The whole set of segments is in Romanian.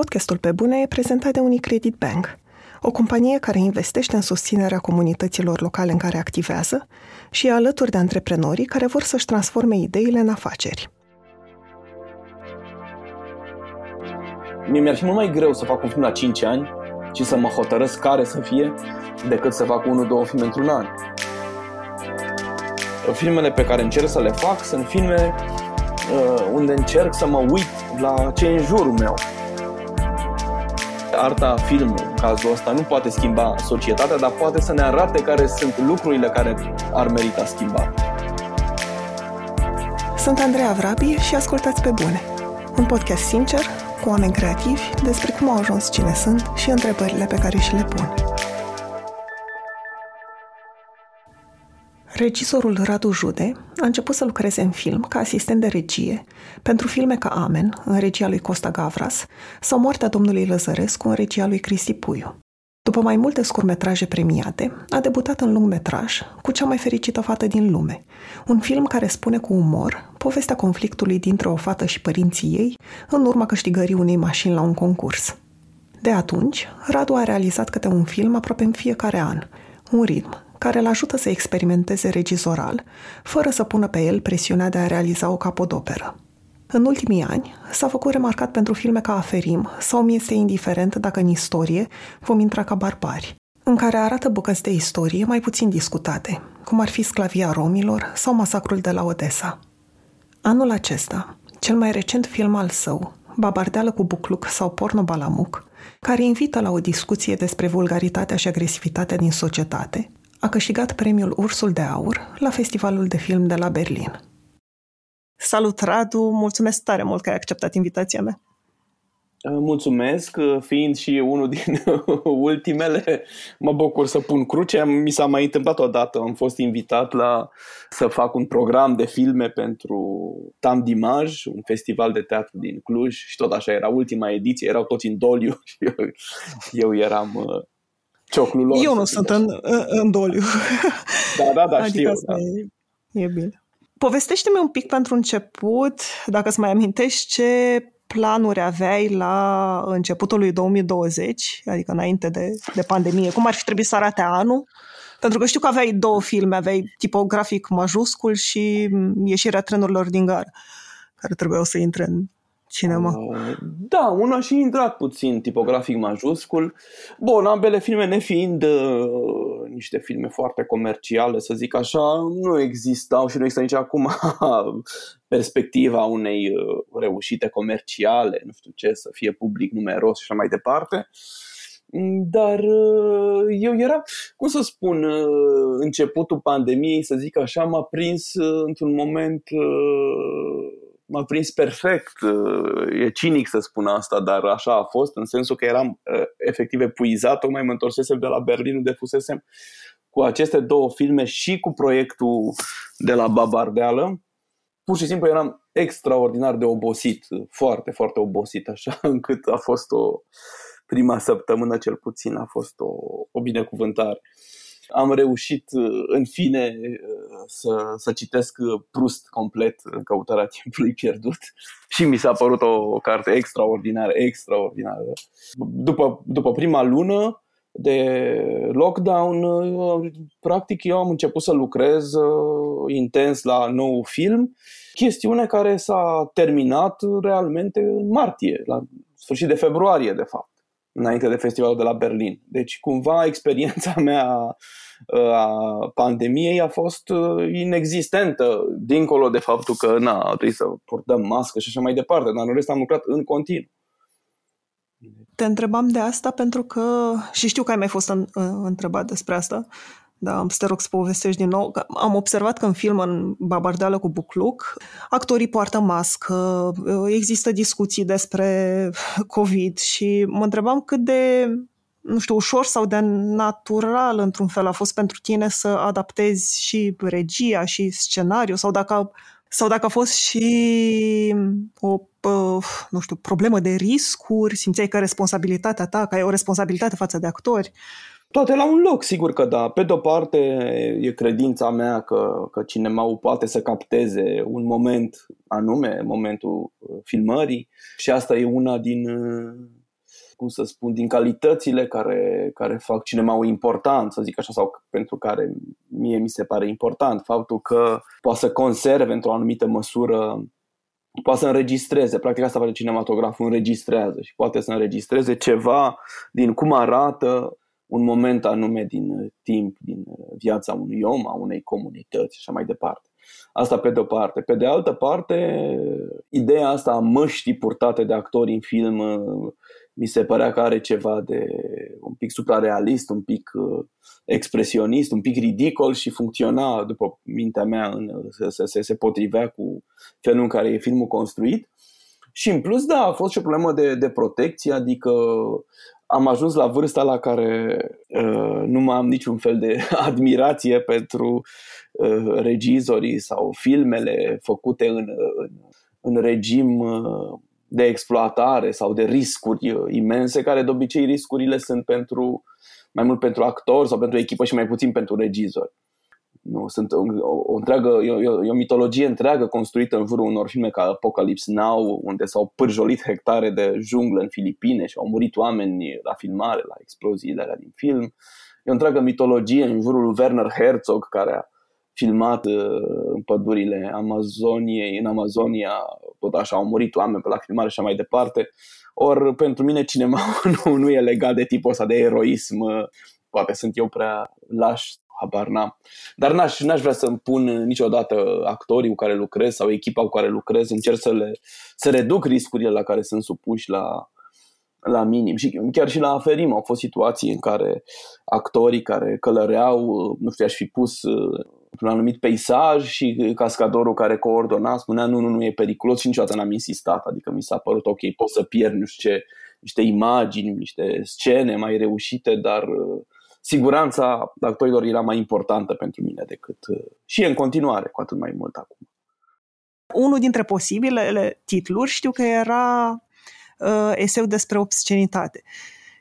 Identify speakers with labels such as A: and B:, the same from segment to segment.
A: Podcastul Pe Bune e prezentat de Unicredit Bank, o companie care investește în susținerea comunităților locale în care activează și e alături de antreprenorii care vor să-și transforme ideile în afaceri.
B: Mie mi-ar fi mult mai greu să fac un film la 5 ani și să mă hotărăsc care să fie decât să fac unul, două filme într-un an. Filmele pe care încerc să le fac sunt filme uh, unde încerc să mă uit la ce e în jurul meu arta filmului, în cazul ăsta, nu poate schimba societatea, dar poate să ne arate care sunt lucrurile care ar merita schimbat.
A: Sunt Andreea Vrabie și ascultați pe bune. Un podcast sincer, cu oameni creativi, despre cum au ajuns cine sunt și întrebările pe care și le pun. Regizorul Radu Jude a început să lucreze în film ca asistent de regie pentru filme ca Amen, în regia lui Costa Gavras, sau Moartea domnului Lăzărescu, în regia lui Cristi Puiu. După mai multe scurmetraje premiate, a debutat în lungmetraj cu cea mai fericită fată din lume, un film care spune cu umor povestea conflictului dintre o fată și părinții ei în urma câștigării unei mașini la un concurs. De atunci, Radu a realizat câte un film aproape în fiecare an, un ritm care îl ajută să experimenteze regizoral, fără să pună pe el presiunea de a realiza o capodoperă. În ultimii ani, s-a făcut remarcat pentru filme ca Aferim sau Mi este indiferent dacă în istorie vom intra ca barbari, în care arată bucăți de istorie mai puțin discutate, cum ar fi sclavia romilor sau masacrul de la Odessa. Anul acesta, cel mai recent film al său, Babardeală cu bucluc sau Porno Balamuc, care invită la o discuție despre vulgaritatea și agresivitatea din societate, a câștigat premiul Ursul de Aur la Festivalul de Film de la Berlin. Salut, Radu! Mulțumesc tare mult că ai acceptat invitația mea.
B: Mulțumesc, fiind și unul din ultimele, mă bucur să pun cruce. Mi s-a mai întâmplat odată, am fost invitat la să fac un program de filme pentru Tam Dimaj, un festival de teatru din Cluj și tot așa era ultima ediție, erau toți în doliu și eu, eu eram uh, cioclul lor.
A: Eu nu sunt în, în doliu.
B: Da, da, da, adică știu. Da.
A: E, e bine. Povestește-mi un pic pentru început, dacă îți mai amintești, ce planuri aveai la începutul lui 2020, adică înainte de, de pandemie? Cum ar fi trebuit să arate anul? Pentru că știu că aveai două filme, aveai tipografic majuscul și ieșirea trenurilor din gară, care trebuiau să intre în cinema. Uh,
B: da, una și intrat puțin tipografic majuscul. Bun, ambele filme nefiind uh, niște filme foarte comerciale, să zic așa, nu existau și nu există nici acum perspectiva unei uh, reușite comerciale, nu știu ce, să fie public numeros și așa mai departe. Dar uh, eu era, cum să spun, uh, începutul pandemiei, să zic așa, m-a prins într-un moment m-a prins perfect. E cinic să spun asta, dar așa a fost, în sensul că eram efectiv epuizat, tocmai mă întorsesem de la Berlin unde fusesem cu aceste două filme și cu proiectul de la Babardeală. Pur și simplu eram extraordinar de obosit, foarte, foarte obosit, așa încât a fost o prima săptămână cel puțin, a fost o, o binecuvântare am reușit în fine să, să citesc Prust complet în căutarea timpului pierdut. Și mi s-a părut o, o carte extraordinară, extraordinară. După, după prima lună de lockdown, practic eu am început să lucrez intens la nou film, chestiune care s-a terminat realmente în martie, la sfârșit de februarie, de fapt înainte de festivalul de la Berlin. Deci, cumva, experiența mea uh, a pandemiei a fost uh, inexistentă, dincolo de faptul că na, trebuie să purtăm mască și așa mai departe, dar în rest am lucrat în continuu.
A: Te întrebam de asta pentru că, și știu că ai mai fost în, întrebat despre asta, da, am să te rog să povestești din nou. Am observat că în film, în Babardeală cu Bucluc, actorii poartă mască, există discuții despre COVID și mă întrebam cât de nu știu, ușor sau de natural, într-un fel, a fost pentru tine să adaptezi și regia și scenariu sau dacă, sau dacă a fost și o, nu știu, problemă de riscuri, simțeai că responsabilitatea ta, că ai o responsabilitate față de actori,
B: toate la un loc, sigur că da. Pe de-o parte, e credința mea că, că cinemaul poate să capteze un moment anume, momentul uh, filmării și asta e una din, uh, cum să spun, din calitățile care, care fac cinemaul important, să zic așa, sau pentru care mie mi se pare important. Faptul că poate să conserve într-o anumită măsură poate să înregistreze, practic asta face cinematograful, înregistrează și poate să înregistreze ceva din cum arată un moment anume din timp, din viața unui om, a unei comunități și așa mai departe. Asta pe de-o parte. Pe de altă parte, ideea asta a măștii purtate de actori în film mi se părea că are ceva de un pic suprarealist, un pic uh, expresionist, un pic ridicol și funcționa, după mintea mea, în, se, se, se potrivea cu felul în care e filmul construit. Și în plus, da, a fost și o problemă de, de protecție, adică am ajuns la vârsta la care uh, nu mai am niciun fel de admirație pentru uh, regizorii sau filmele făcute în, în, în regim uh, de exploatare sau de riscuri uh, imense, care de obicei riscurile sunt pentru mai mult pentru actor sau pentru echipă și mai puțin pentru regizori. Nu, sunt o, o, o întreagă, e o, e o mitologie întreagă construită în jurul unor filme ca Apocalypse Now, unde s-au pârjolit hectare de junglă în Filipine și au murit oameni la filmare, la exploziile alea din film. E o întreagă mitologie în jurul lui Werner Herzog, care a filmat uh, în pădurile Amazoniei, în Amazonia, tot așa au murit oameni pe la filmare și așa mai departe. Ori pentru mine cinema nu, nu e legat de tipul ăsta de eroism. Poate sunt eu prea laș, habar n-am. Dar n-aș, n-aș vrea să-mi pun niciodată actorii cu care lucrez sau echipa cu care lucrez. Încerc să, le, să reduc riscurile la care sunt supuși la, la minim. Și chiar și la Aferim au fost situații în care actorii care călăreau, nu știu, aș fi pus într-un anumit peisaj și cascadorul care coordona spunea nu, nu, nu e periculos și niciodată n-am insistat. Adică mi s-a părut ok, pot să pierd nu știu ce, niște imagini, niște scene mai reușite, dar uh, siguranța actorilor era mai importantă pentru mine decât uh, și în continuare, cu atât mai mult acum.
A: Unul dintre posibilele titluri știu că era uh, eseu despre obscenitate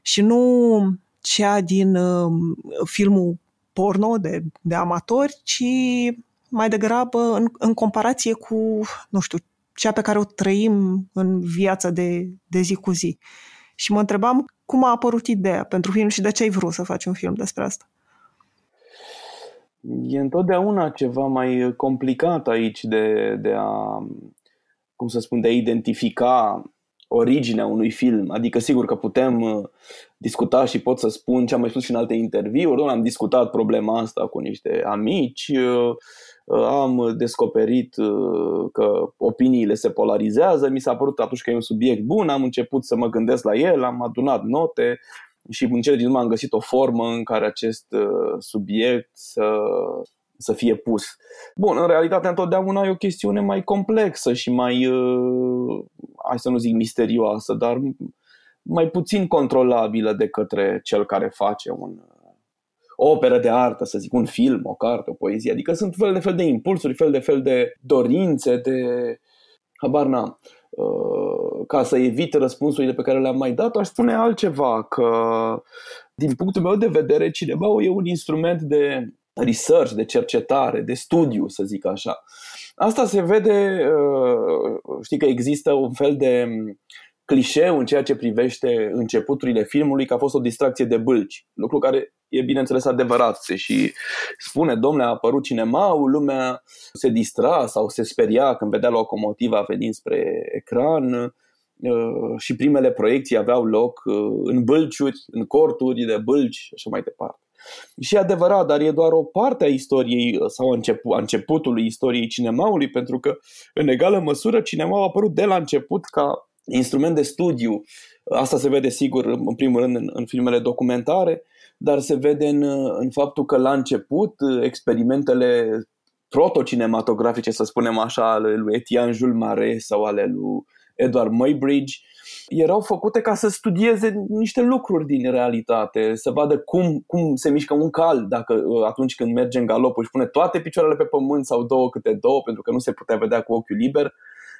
A: și nu cea din uh, filmul porno de, de amatori, ci mai degrabă în, în comparație cu, nu știu, cea pe care o trăim în viața de, de zi cu zi. Și mă întrebam cum a apărut ideea pentru film și de ce ai vrut să faci un film despre asta.
B: E întotdeauna ceva mai complicat aici de, de a, cum să spun, de a identifica originea unui film. Adică sigur că putem uh, discuta și pot să spun ce am mai spus și în alte interviuri. Am discutat problema asta cu niște amici, uh, uh, am descoperit că opiniile se polarizează, mi s-a părut atunci că e un subiect bun, am început să mă gândesc la el, am adunat note și în cele din urmă am găsit o formă în care acest subiect să să fie pus. Bun, în realitate întotdeauna e o chestiune mai complexă și mai, uh, hai să nu zic misterioasă, dar mai puțin controlabilă de către cel care face un, o operă de artă, să zic, un film, o carte, o poezie. Adică sunt fel de fel de impulsuri, fel de fel de dorințe, de... Habar n-am. Uh, ca să evit răspunsurile pe care le-am mai dat, aș spune altceva, că din punctul meu de vedere, cineva e un instrument de research, de cercetare, de studiu, să zic așa. Asta se vede, uh, știi că există un fel de clișeu în ceea ce privește începuturile filmului că a fost o distracție de bâlci, lucru care e bineînțeles adevărat. Și spune, domnule, a apărut cinemaul, lumea se distra sau se speria când vedea locomotiva venind spre ecran. Uh, și primele proiecții aveau loc uh, în bâlciuri, în corturi de bâlci și așa mai departe. Și e adevărat, dar e doar o parte a istoriei sau a, început, a începutului istoriei cinemaului, pentru că în egală măsură cinemaul a apărut de la început ca instrument de studiu. Asta se vede sigur în primul rând în, în filmele documentare, dar se vede în, în faptul că la început experimentele protocinematografice, să spunem așa, ale lui Etienne Jules Marais sau ale lui Edward Muybridge, erau făcute ca să studieze niște lucruri din realitate, să vadă cum, cum se mișcă un cal dacă uh, atunci când merge în galop își pune toate picioarele pe pământ sau două câte două, pentru că nu se putea vedea cu ochiul liber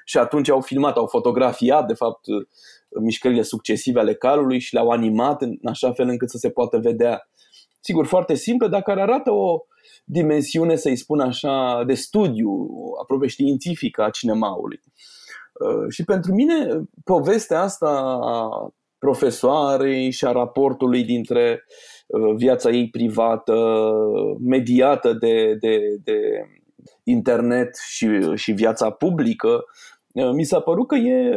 B: și atunci au filmat, au fotografiat de fapt uh, mișcările succesive ale calului și le-au animat în așa fel încât să se poată vedea. Sigur, foarte simplă, dar care arată o dimensiune, să-i spun așa, de studiu, aproape științifică a cinemaului. Uh, și pentru mine, povestea asta a profesoarei și a raportului dintre uh, viața ei privată, mediată de, de, de internet și, și viața publică, uh, mi s-a părut că e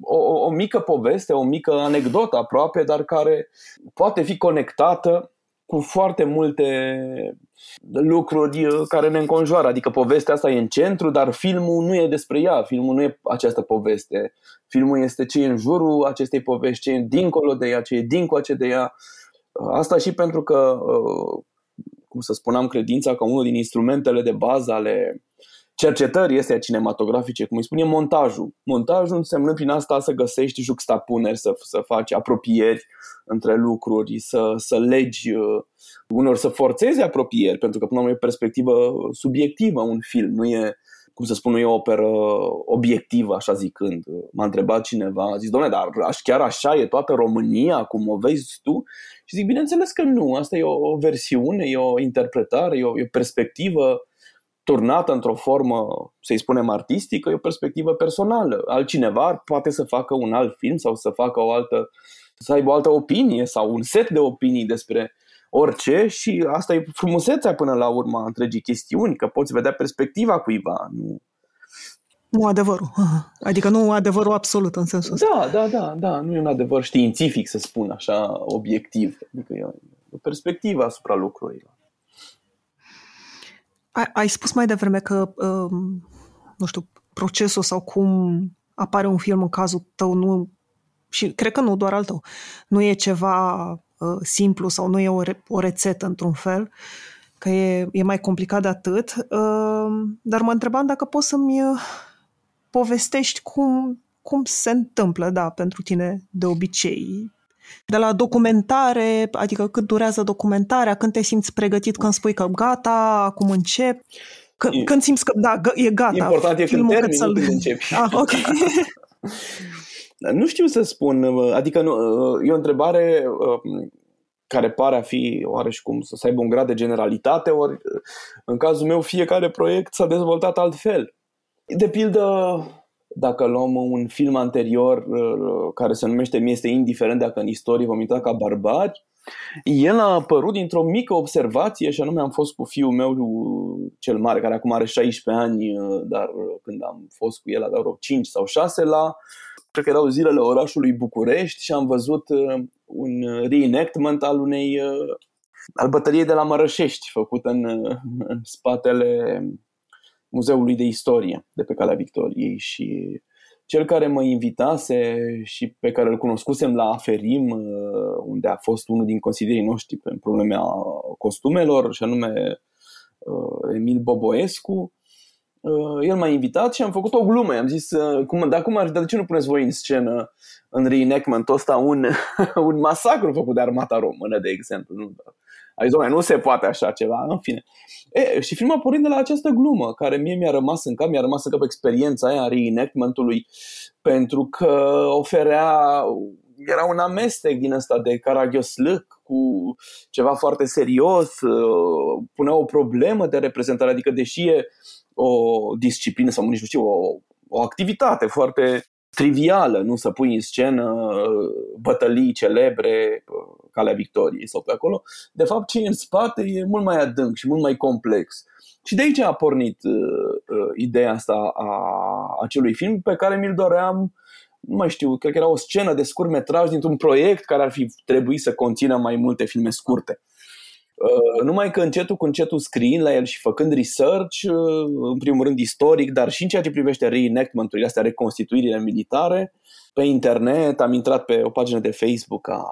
B: o, o mică poveste, o mică anecdotă aproape, dar care poate fi conectată cu foarte multe lucruri uh, care ne înconjoară. Adică povestea asta e în centru, dar filmul nu e despre ea. Filmul nu e această poveste. Filmul este ce e în jurul acestei povești, ce e dincolo de ea, ce e dincoace de ea. Uh, asta și pentru că, uh, cum să spuneam, credința ca unul din instrumentele de bază ale cercetări este cinematografice, cum îi spune, montajul. Montajul înseamnă prin asta să găsești juxtapuneri, să, să faci apropieri între lucruri, să, să legi, uh, unor să forțezi apropieri, pentru că până la urmă e perspectivă subiectivă un film, nu e cum să spun, nu e o operă obiectivă, așa zicând. M-a întrebat cineva, a zis, doamne, dar chiar așa e toată România, cum o vezi tu? Și zic, bineînțeles că nu, asta e o, o versiune, e o interpretare, e o, e o perspectivă turnată într-o formă, să-i spunem, artistică, e o perspectivă personală. Altcineva poate să facă un alt film sau să facă o altă, să aibă o altă opinie sau un set de opinii despre orice și asta e frumusețea până la urmă întregii chestiuni, că poți vedea perspectiva cuiva. Nu,
A: nu adevărul. Adică nu adevărul absolut în sensul ăsta.
B: Da, da, da, da. Nu e un adevăr științific, să spun așa, obiectiv. Adică e o perspectivă asupra lucrurilor.
A: Ai, ai spus mai devreme că, um, nu știu, procesul sau cum apare un film în cazul tău nu, și cred că nu doar al tău, nu e ceva uh, simplu sau nu e o, re, o rețetă într-un fel, că e, e mai complicat de atât, uh, dar mă întrebam dacă poți să-mi uh, povestești cum, cum se întâmplă, da, pentru tine de obicei de la documentare, adică cât durează documentarea, când te simți pregătit, când spui că gata, acum încep, când, e, când simți că da, e gata.
B: Important e când termini, nu când începi.
A: Ah, ok.
B: nu știu să spun, adică nu, e o întrebare um, care pare a fi oareși cum să aibă un grad de generalitate, ori în cazul meu fiecare proiect s-a dezvoltat altfel. De pildă, dacă luăm un film anterior uh, care se numește Mi este indiferent dacă în istorie vom intra ca barbari, el a apărut dintr-o mică observație și anume am fost cu fiul meu cel mare, care acum are 16 ani, uh, dar când am fost cu el avea vreo 5 sau 6 la, cred că erau zilele orașului București și am văzut uh, un reenactment al unei al bătăliei de la Mărășești, făcut în, în spatele Muzeului de Istorie de pe Calea Victoriei și cel care mă invitase și pe care îl cunoscusem la Aferim, uh, unde a fost unul din consilierii noștri pe probleme a costumelor, și anume uh, Emil Boboescu, uh, el m-a invitat și am făcut o glumă. Am zis, cum, dar cum ar, dar de ce nu puneți voi în scenă, în reenactment ăsta, un, un masacru făcut de armata română, de exemplu? Nu? A zis, nu se poate așa ceva, în fine. E, și filmul a pornit de la această glumă, care mie mi-a rămas în cap, mi-a rămas în cap experiența aia a reenactmentului, pentru că oferea, era un amestec din ăsta de caragioslâc cu ceva foarte serios, uh, punea o problemă de reprezentare, adică deși e o disciplină sau nici nu știu, o, o activitate foarte trivială, nu să pui în scenă uh, bătălii celebre, uh, Calea Victoriei sau pe acolo. De fapt, ce e în spate e mult mai adânc și mult mai complex. Și de aici a pornit uh, uh, ideea asta a acelui film pe care mi-l doream, nu mai știu, cred că era o scenă de scurt metraj dintr-un proiect care ar fi trebuit să conțină mai multe filme scurte. Uh, numai că încetul cu încetul scriind la el și făcând research, uh, în primul rând istoric, dar și în ceea ce privește reenactment-urile astea, reconstituirile militare, pe internet, am intrat pe o pagină de Facebook a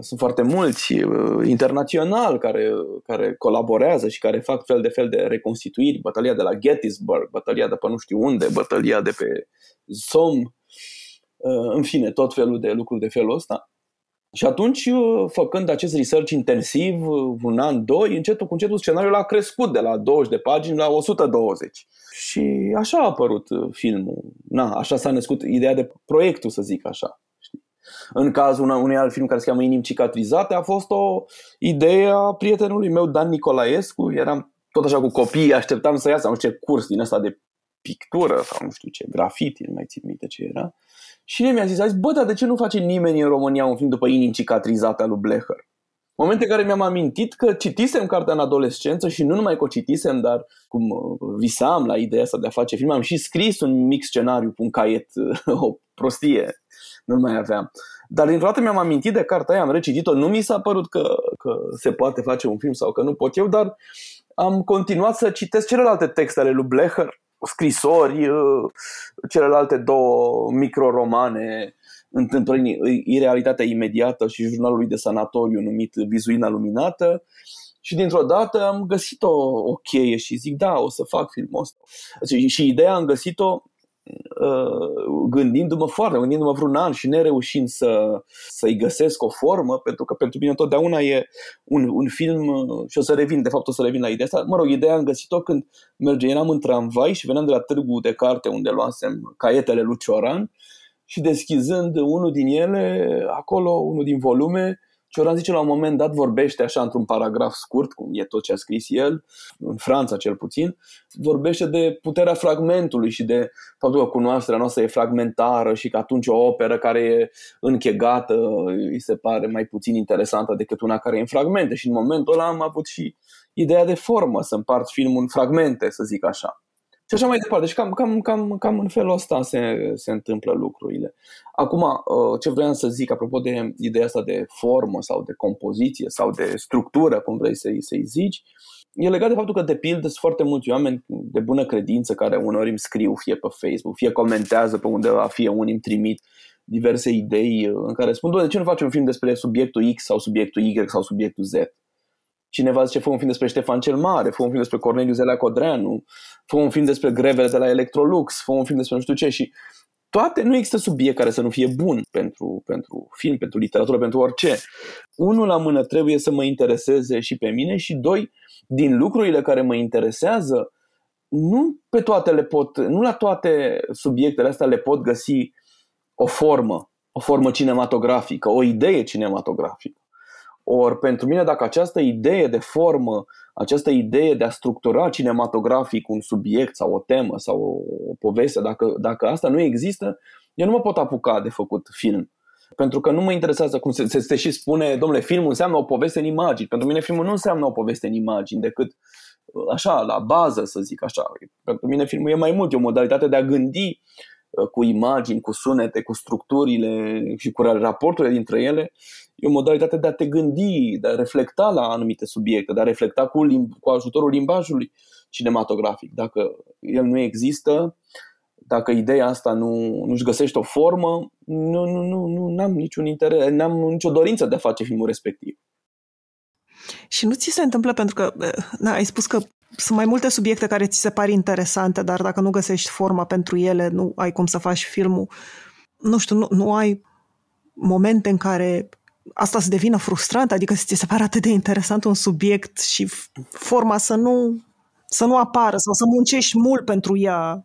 B: sunt foarte mulți uh, internațional care, care colaborează și care fac fel de fel de reconstituiri. Bătălia de la Gettysburg, bătălia de pe nu știu unde, bătălia de pe Somme, în fine, tot felul de lucruri de felul ăsta. Și atunci, uh, făcând acest research intensiv, uh, un an, doi, încetul cu încetul scenariul a crescut de la 20 de pagini la 120. Și așa a apărut uh, filmul. Na, așa s-a născut ideea de proiectul, să zic așa. În cazul unui alt film care se cheamă Inim cicatrizate, a fost o idee a prietenului meu, Dan Nicolaescu. Eram tot așa cu copiii, așteptam să iasă, nu știu ce curs din ăsta de pictură sau nu știu ce, grafiti, nu mai țin minte ce era. Și mi-a zis, a zis, bă, dar de ce nu face nimeni în România un film după inimi cicatrizate al lui Blecher? Momente în care mi-am amintit că citisem cartea în adolescență și nu numai că o citisem, dar cum uh, visam la ideea asta de a face film, am și scris un mic scenariu pe un caiet, o prostie, nu mai aveam. Dar dintr-o dată mi-am amintit de cartea aia, am recitit-o, nu mi s-a părut că, că se poate face un film sau că nu pot eu, dar am continuat să citesc celelalte texte ale lui Blecher, scrisori, uh, celelalte două microromane, întâmplări realitatea imediată și jurnalul lui de sanatoriu numit Vizuina Luminată. Și dintr-o dată am găsit o, o cheie și zic, da, o să fac filmul ăsta. Și, și ideea am găsit-o Uh, gândindu-mă foarte, gândindu-mă vreun an și nereușind să, să-i găsesc o formă, pentru că pentru mine totdeauna e un, un film uh, și o să revin, de fapt o să revin la ideea asta. Mă rog, ideea am găsit-o când mergeam, eram în tramvai și veneam de la târgu de carte unde luasem caietele lui Cioran și deschizând unul din ele, acolo, unul din volume, Cioran zice la un moment dat, vorbește așa într-un paragraf scurt, cum e tot ce a scris el, în Franța cel puțin, vorbește de puterea fragmentului și de faptul că cunoașterea noastră e fragmentară și că atunci o operă care e închegată îi se pare mai puțin interesantă decât una care e în fragmente. Și în momentul ăla am avut și ideea de formă, să împart filmul în fragmente, să zic așa. Și așa mai departe. Deci cam, cam, cam, cam în felul ăsta se, se întâmplă lucrurile. Acum, uh, ce vreau să zic apropo de ideea asta de formă sau de compoziție sau de structură, cum vrei să-i, să-i zici, e legat de faptul că, de pildă, sunt foarte mulți oameni de bună credință care uneori îmi scriu fie pe Facebook, fie comentează pe undeva, fie unii îmi trimit diverse idei uh, în care spun, de ce nu faci un film despre subiectul X sau subiectul Y sau subiectul Z? Cineva zice, fă un film despre Ștefan cel Mare, fă un film despre Corneliu Zelea Codreanu, fă un film despre grevele de la Electrolux, fă un film despre nu știu ce și toate, nu există subiect care să nu fie bun pentru, pentru film, pentru literatură, pentru orice. Unul la mână trebuie să mă intereseze și pe mine și doi, din lucrurile care mă interesează, nu pe toate le pot, nu la toate subiectele astea le pot găsi o formă, o formă cinematografică, o idee cinematografică. Ori pentru mine, dacă această idee de formă, această idee de a structura cinematografic un subiect sau o temă sau o poveste, dacă, dacă asta nu există, eu nu mă pot apuca de făcut film. Pentru că nu mă interesează cum se, se, se și spune, domnule, filmul înseamnă o poveste în imagini. Pentru mine filmul nu înseamnă o poveste în imagini, decât așa, la bază, să zic așa. Pentru mine filmul e mai mult, e o modalitate de a gândi uh, cu imagini, cu sunete, cu structurile și cu raporturile dintre ele e o modalitate de a te gândi, de a reflecta la anumite subiecte, de a reflecta cu, limb- cu ajutorul limbajului cinematografic. Dacă el nu există, dacă ideea asta nu, nu-și găsește o formă, nu, nu, nu, nu am niciun interes, nu am nicio dorință de a face filmul respectiv.
A: Și nu ți se întâmplă pentru că na, ai spus că sunt mai multe subiecte care ți se par interesante, dar dacă nu găsești forma pentru ele, nu ai cum să faci filmul. Nu știu, nu, nu ai momente în care asta să devină frustrant, adică să ți se pare atât de interesant un subiect și forma să nu, să nu apară sau să muncești mult pentru ea.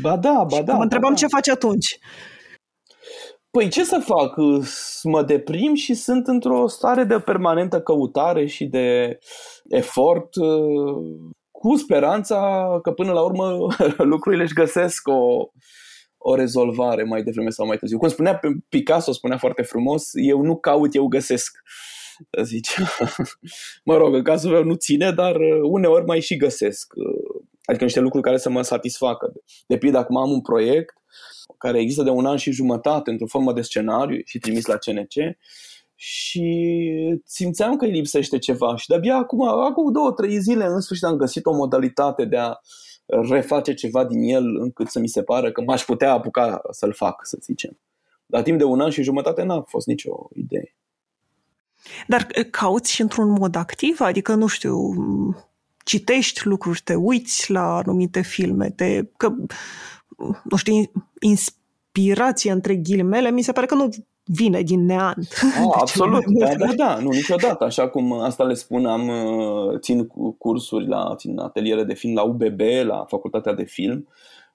B: Ba da, ba da.
A: Mă întrebam
B: ba
A: ce faci atunci.
B: Păi ce să fac? Mă deprim și sunt într-o stare de permanentă căutare și de efort cu speranța că până la urmă lucrurile își găsesc o, o rezolvare mai devreme sau mai târziu. Cum spunea Picasso, spunea foarte frumos, eu nu caut, eu găsesc. Zice. mă rog, în cazul meu nu ține, dar uh, uneori mai și găsesc. Uh, adică niște lucruri care să mă satisfacă. De pildă, acum am un proiect care există de un an și jumătate într-o formă de scenariu și trimis la CNC și simțeam că îi lipsește ceva și de-abia acum, acum două, trei zile în sfârșit am găsit o modalitate de a reface ceva din el încât să mi se pară că m-aș putea apuca să-l fac, să zicem. Dar timp de un an și jumătate n-a fost nicio idee.
A: Dar eh, cauți și într-un mod activ? Adică, nu știu, citești lucruri, te uiți la anumite filme, te, că, nu știu, inspirație între ghilimele, mi se pare că nu vine din neant.
B: Oh, absolut, da, da, da, nu, niciodată. Așa cum asta le spun, am uh, țin cursuri la țin ateliere de film la UBB, la Facultatea de Film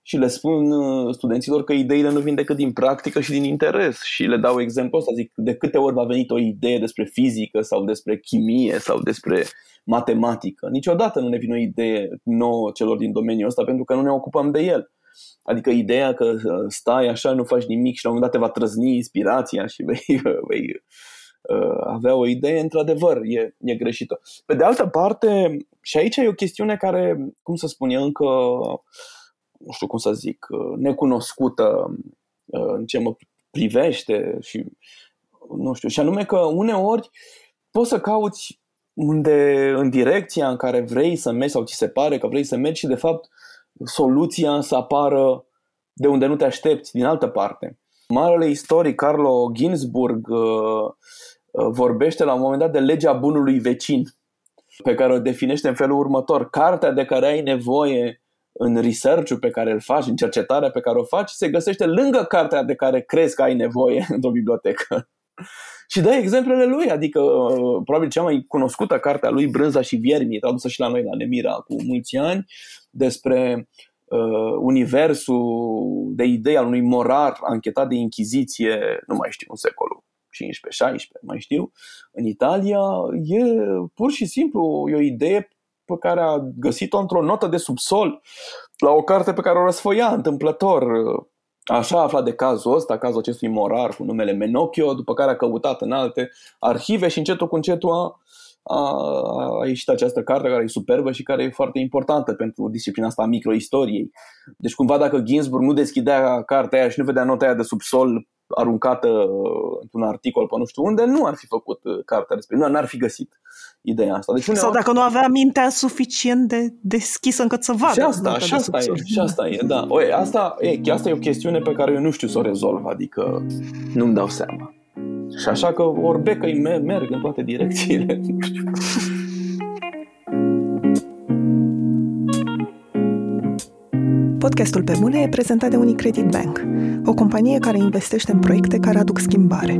B: și le spun uh, studenților că ideile nu vin decât din practică și din interes și le dau exemplu ăsta, zic de câte ori va venit o idee despre fizică sau despre chimie sau despre matematică. Niciodată nu ne vine o idee nouă celor din domeniul ăsta pentru că nu ne ocupăm de el. Adică ideea că uh, stai așa, nu faci nimic și la un moment dat te va trăzni inspirația și vei, vei uh, avea o idee, într-adevăr, e, e greșită. Pe de altă parte, și aici e o chestiune care, cum să spun, e încă, nu știu cum să zic, uh, necunoscută în ce mă privește și nu știu, și anume că uneori poți să cauți unde în direcția în care vrei să mergi sau ți se pare că vrei să mergi și de fapt soluția să apară de unde nu te aștepți, din altă parte. Marele istoric Carlo Ginzburg uh, uh, vorbește la un moment dat de legea bunului vecin, pe care o definește în felul următor. Cartea de care ai nevoie în research pe care îl faci, în cercetarea pe care o faci, se găsește lângă cartea de care crezi că ai nevoie într-o bibliotecă. Și dă exemplele lui, adică uh, probabil cea mai cunoscută carte a lui Brânza și Viermii, tradusă și la noi la Nemira cu mulți ani, despre uh, universul de idei al unui morar anchetat de Inchiziție, nu mai știu, în secolul 15-16, mai știu, în Italia, e pur și simplu e o idee pe care a găsit-o într-o notă de subsol la o carte pe care o răsfoia întâmplător. Așa a aflat de cazul ăsta, cazul acestui morar cu numele Menocchio, după care a căutat în alte arhive și încetul cu încetul a a, a ieșit această carte care e superbă și care e foarte importantă pentru disciplina asta a microistoriei. Deci cumva dacă Ginsburg nu deschidea cartea aia și nu vedea nota aia de subsol aruncată uh, într-un articol pe nu știu unde, nu ar fi făcut uh, cartea respectivă, nu ar fi găsit ideea asta.
A: Deci uneori... Sau dacă nu avea mintea suficient de deschisă încât să vadă.
B: Și asta, și asta e, și asta e, da. Oie, asta, e, asta e o chestiune pe care eu nu știu să o rezolv, adică nu-mi dau seama. Și așa că orbecă merg în toate direcțiile.
A: Podcastul Pe Bune e prezentat de Unicredit Bank, o companie care investește în proiecte care aduc schimbare.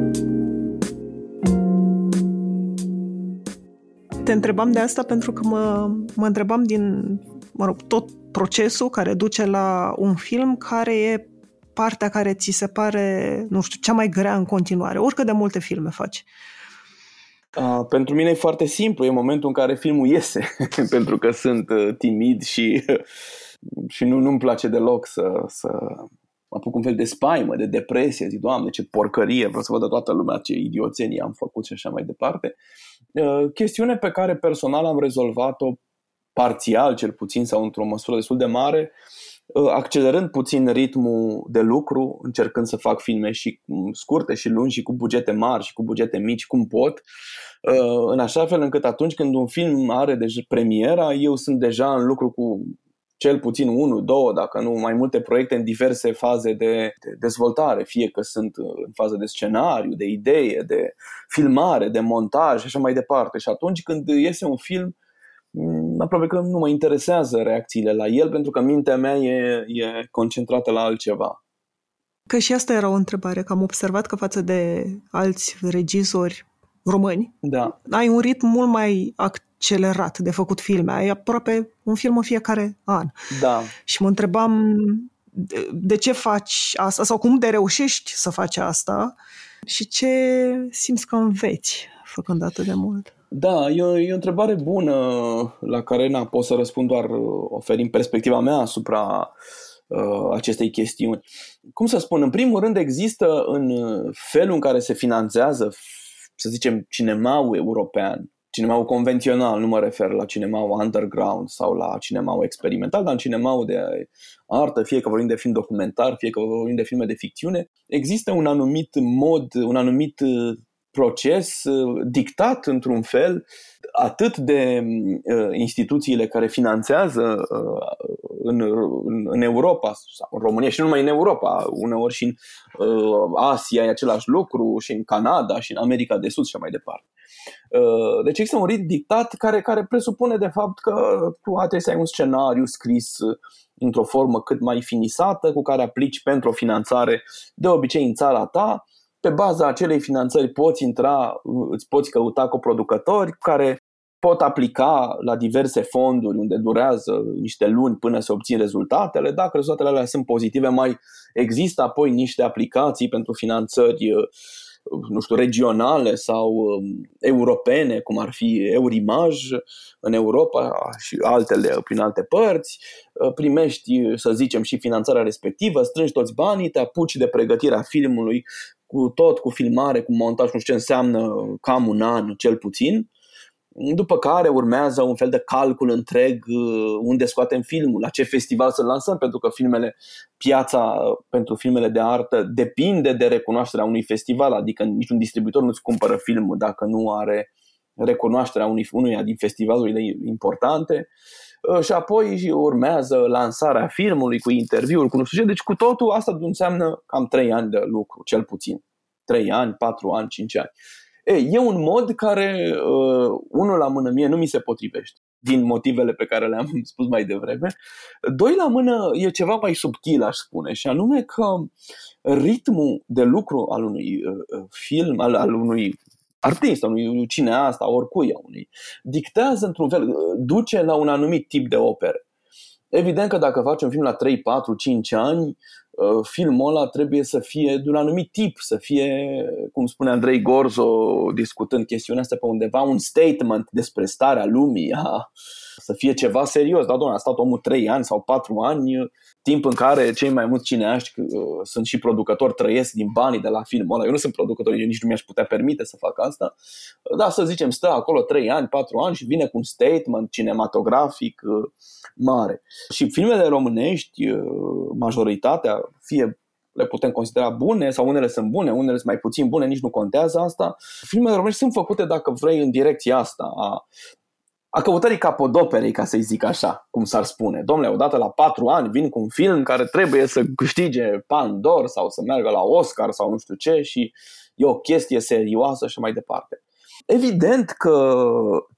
A: Te întrebam de asta pentru că mă, mă întrebam din, mă rog, tot procesul care duce la un film care e partea care ți se pare, nu știu, cea mai grea în continuare, oricât de multe filme faci.
B: Uh, pentru mine e foarte simplu, e momentul în care filmul iese, pentru că sunt uh, timid și, și nu, nu-mi place deloc să, să apuc un fel de spaimă, de depresie, zic, Doamne, ce porcărie, vreau să văd toată lumea ce idioțenie am făcut și așa mai departe. Uh, chestiune pe care personal am rezolvat-o parțial, cel puțin, sau într-o măsură destul de mare, uh, accelerând puțin ritmul de lucru, încercând să fac filme și scurte și lungi și cu bugete mari și cu bugete mici, cum pot, uh, în așa fel încât atunci când un film are deja premiera, eu sunt deja în lucru cu cel puțin unul, două, dacă nu mai multe proiecte în diverse faze de, de dezvoltare, fie că sunt în fază de scenariu, de idee, de filmare, de montaj și așa mai departe. Și atunci când iese un film, mm, aproape că nu mă interesează reacțiile la el, pentru că mintea mea e, e concentrată la altceva.
A: Că și asta era o întrebare, că am observat că față de alți regizori români,
B: da.
A: ai un ritm mult mai accelerat de făcut filme. Ai aproape un film în fiecare an.
B: Da.
A: Și mă întrebam de, de ce faci asta sau cum de reușești să faci asta și ce simți că înveți făcând atât de mult.
B: Da, e o, e o întrebare bună la care n pot să răspund doar uh, oferind perspectiva mea asupra uh, acestei chestiuni. Cum să spun, în primul rând există în uh, felul în care se finanțează, să zicem, cinemaul european, cinemaul convențional, nu mă refer la cinemaul underground sau la cinemaul experimental, dar în cinemaul de artă, fie că vorbim de film documentar, fie că vorbim de filme de ficțiune, există un anumit mod, un anumit uh, proces uh, dictat într-un fel atât de uh, instituțiile care finanțează în, în, în Europa sau în România și nu numai în Europa, uneori și în Asia e același lucru și în Canada și în America de Sud și mai departe Deci există un ritm dictat care, care presupune de fapt că tu trebuie să ai un scenariu scris într-o formă cât mai finisată, cu care aplici pentru o finanțare de obicei în țara ta. Pe baza acelei finanțări poți intra, îți poți căuta coproducători care pot aplica la diverse fonduri unde durează niște luni până se obțin rezultatele. Dacă rezultatele alea sunt pozitive, mai există apoi niște aplicații pentru finanțări nu știu, regionale sau um, europene, cum ar fi Eurimaj în Europa și altele prin alte părți, uh, primești, să zicem, și finanțarea respectivă, strângi toți banii, te apuci de pregătirea filmului cu tot, cu filmare, cu montaj, nu știu ce înseamnă cam un an cel puțin după care urmează un fel de calcul întreg uh, unde scoatem filmul, la ce festival să lansăm, pentru că filmele, piața pentru filmele de artă depinde de recunoașterea unui festival, adică niciun distribuitor nu-ți cumpără filmul dacă nu are recunoașterea unui, unuia din festivalurile importante. Uh, și apoi urmează lansarea filmului cu interviuri, cu nu știu ce. Deci cu totul asta înseamnă cam 3 ani de lucru, cel puțin. 3 ani, 4 ani, 5 ani. E, e un mod care, uh, unul la mână mie, nu mi se potrivește din motivele pe care le-am spus mai devreme. Doi la mână e ceva mai subtil, aș spune, și anume că ritmul de lucru al unui uh, uh film, al, al unui artist, al unui cineast, a oricui, a unui, dictează într-un fel, uh, duce la un anumit tip de opere. Evident că dacă faci un film la 3, 4, 5 ani, Uh, filmul ăla trebuie să fie de un anumit tip, să fie, cum spune Andrei Gorzo, discutând chestiunea asta pe undeva, un statement despre starea lumii, a, să fie ceva serios. Da, doamne, a stat omul 3 ani sau 4 ani, timp în care cei mai mulți cineaști uh, sunt și producători, trăiesc din banii de la filmul ăla. Eu nu sunt producător, eu nici nu mi-aș putea permite să fac asta. Da, să zicem, stă acolo 3 ani, 4 ani și vine cu un statement cinematografic uh, mare. Și filmele românești, uh, majoritatea, fie le putem considera bune sau unele sunt bune, unele sunt mai puțin bune, nici nu contează asta. Filmele românești sunt făcute, dacă vrei, în direcția asta a a căutării capodoperei, ca să-i zic așa, cum s-ar spune. Domnule, odată la patru ani vin cu un film care trebuie să câștige Pandor sau să meargă la Oscar sau nu știu ce și e o chestie serioasă și mai departe. Evident că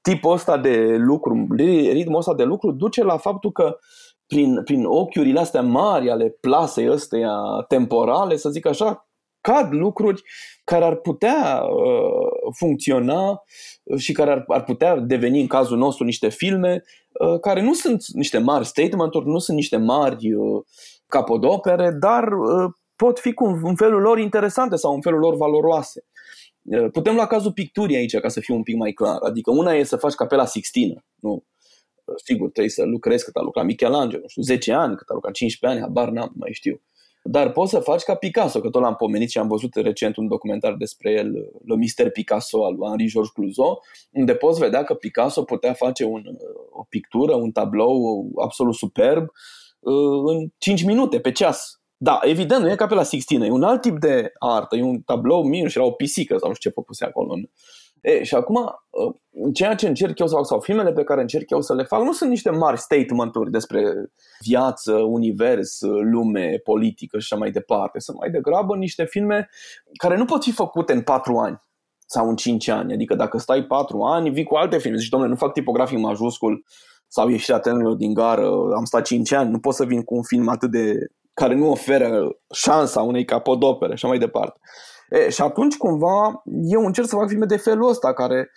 B: tipul ăsta de lucru, ritmul ăsta de lucru duce la faptul că prin, prin ochiurile astea mari ale plasei ăsteia temporale, să zic așa, cad lucruri care ar putea uh, funcționa și care ar, ar putea deveni în cazul nostru niște filme uh, care nu sunt niște mari statement-uri, nu sunt niște mari uh, capodopere, dar uh, pot fi cu un felul lor interesante sau un felul lor valoroase. Uh, putem lua cazul picturii aici ca să fiu un pic mai clar. Adică una e să faci capela Sixtină. Nu? Uh, sigur, trebuie să lucrezi cât a lucrat Michelangelo, nu știu, 10 ani, cât a lucrat 15 ani, habar n-am, mai știu. Dar poți să faci ca Picasso, că tot l-am pomenit și am văzut recent un documentar despre el, Le Mister Picasso al lui Henri Georges Clouzot, unde poți vedea că Picasso putea face un, o pictură, un tablou absolut superb uh, în 5 minute, pe ceas. Da, evident, nu e ca pe la Sixtină, e un alt tip de artă, e un tablou minus și era o pisică sau nu știu ce făcuse acolo în, E, și acum, ă, ceea ce încerc eu să fac, sau filmele pe care încerc eu să le fac, nu sunt niște mari statement-uri despre viață, univers, lume, politică și așa mai departe. Sunt mai degrabă niște filme care nu pot fi făcute în patru ani sau în cinci ani. Adică dacă stai patru ani, vii cu alte filme. Zici, domnule, nu fac tipografic majuscul sau ieșirea trenurilor din gară, am stat cinci ani, nu pot să vin cu un film atât de care nu oferă șansa unei capodopere și așa mai departe. E, și atunci, cumva, eu încerc să fac filme de felul ăsta, care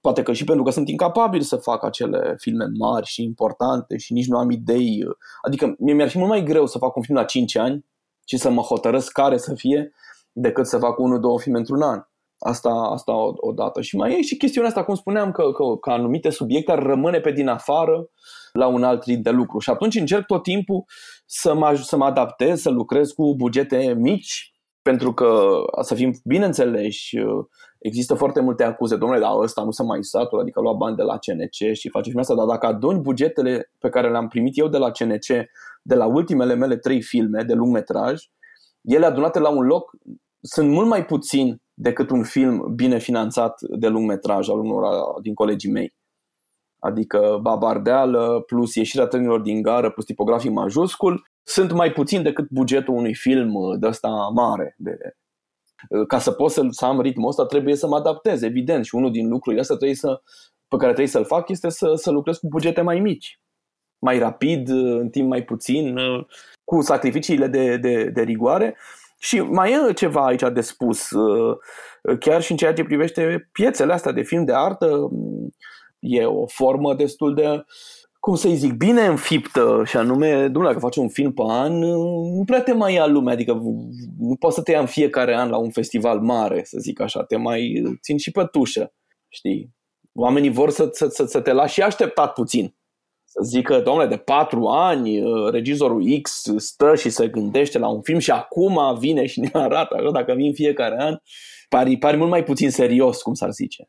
B: poate că și pentru că sunt incapabil să fac acele filme mari și importante și nici nu am idei. Adică mie mi-ar fi mult mai greu să fac un film la 5 ani și să mă hotărăsc care să fie decât să fac unul, două filme într-un an. Asta, asta o, o dată. Și mai e și chestiunea asta, cum spuneam, că, că, că anumite subiecte ar rămâne pe din afară la un alt ritm de lucru. Și atunci încerc tot timpul să mă, să mă adaptez, să lucrez cu bugete mici, pentru că, să fim bineînțeleși, există foarte multe acuze, domnule, dar ăsta nu se mai satul, adică lua bani de la CNC și face filmul asta, dar dacă aduni bugetele pe care le-am primit eu de la CNC, de la ultimele mele trei filme de lung metraj, ele adunate la un loc sunt mult mai puțin decât un film bine finanțat de lung metraj al unor din colegii mei. Adică babardeală plus ieșirea trenilor din gară plus tipografic majuscul sunt mai puțin decât bugetul unui film uh, de ăsta mare. De... ca să pot să, să am ritmul ăsta, trebuie să mă adaptez, evident. Și unul din lucrurile astea trebuie să, pe care trebuie să-l fac este să, să lucrez cu bugete mai mici, mai rapid, în timp mai puțin, cu sacrificiile de, de, de rigoare. Și mai e ceva aici de spus, chiar și în ceea ce privește piețele astea de film de artă, e o formă destul de cum să-i zic, bine înfiptă și anume, domnule, dacă faci un film pe an, nu prea te mai ia lumea, adică nu poți să te ia în fiecare an la un festival mare, să zic așa, te mai țin și pe tușă, știi? Oamenii vor să, să, să, să te lași și așteptat puțin. Să zică, domnule, de patru ani, regizorul X stă și se gândește la un film și acum vine și ne arată, așa, dacă vin fiecare an, pari, pari mult mai puțin serios, cum s-ar zice.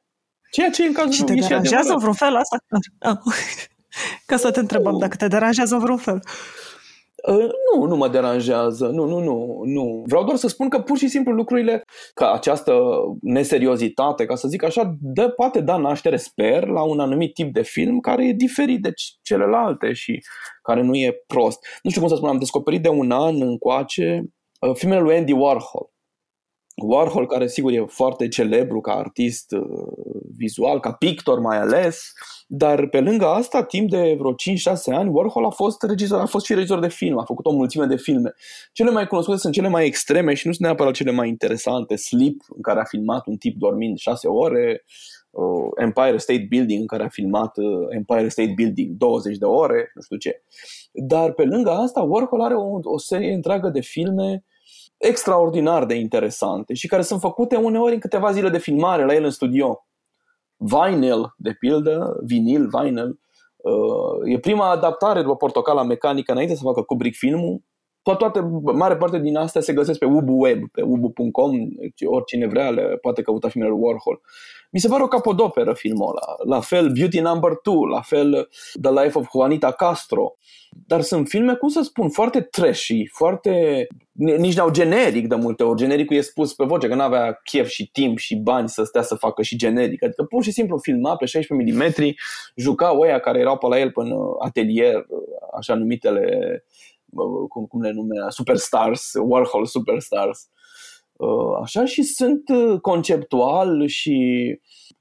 B: Ceea ce în cazul
A: și te deranjează vreun fel asta? Ah. Ca să te întrebăm dacă te deranjează vreun fel.
B: Uh, nu, nu mă deranjează. Nu, nu, nu, nu. Vreau doar să spun că pur și simplu lucrurile, ca această neseriozitate, ca să zic așa, dă, poate da naștere, sper, la un anumit tip de film care e diferit de celelalte și care nu e prost. Nu știu cum să spun, am descoperit de un an încoace uh, filmele lui Andy Warhol. Warhol, care sigur e foarte celebru ca artist uh, vizual, ca pictor mai ales, dar pe lângă asta, timp de vreo 5-6 ani, Warhol a fost regizor, a fost și regizor de film, a făcut o mulțime de filme. Cele mai cunoscute sunt cele mai extreme și nu sunt neapărat cele mai interesante. Sleep, în care a filmat un tip dormind 6 ore, uh, Empire State Building, în care a filmat uh, Empire State Building 20 de ore, nu știu ce. Dar pe lângă asta, Warhol are o, o serie întreagă de filme extraordinar de interesante și care sunt făcute uneori în câteva zile de filmare la el în studio. Vinyl, de pildă, vinil, vinyl, uh, e prima adaptare după Portocala Mecanică înainte să facă Kubrick filmul. Toate, toate, mare parte din astea se găsesc pe Ubu Web, pe ubu.com, deci oricine vrea le poate căuta filmele Warhol. Mi se pare o capodoperă filmul ăla. La fel Beauty Number 2, la fel The Life of Juanita Castro. Dar sunt filme, cum să spun, foarte trashy, foarte... nici n-au generic de multe ori. Genericul e spus pe voce, că n-avea chef și timp și bani să stea să facă și generic. Adică pur și simplu filma pe 16 mm, juca oia care erau pe la el până atelier, așa numitele, cum, cum le numea, superstars, Warhol superstars. Așa și sunt conceptual și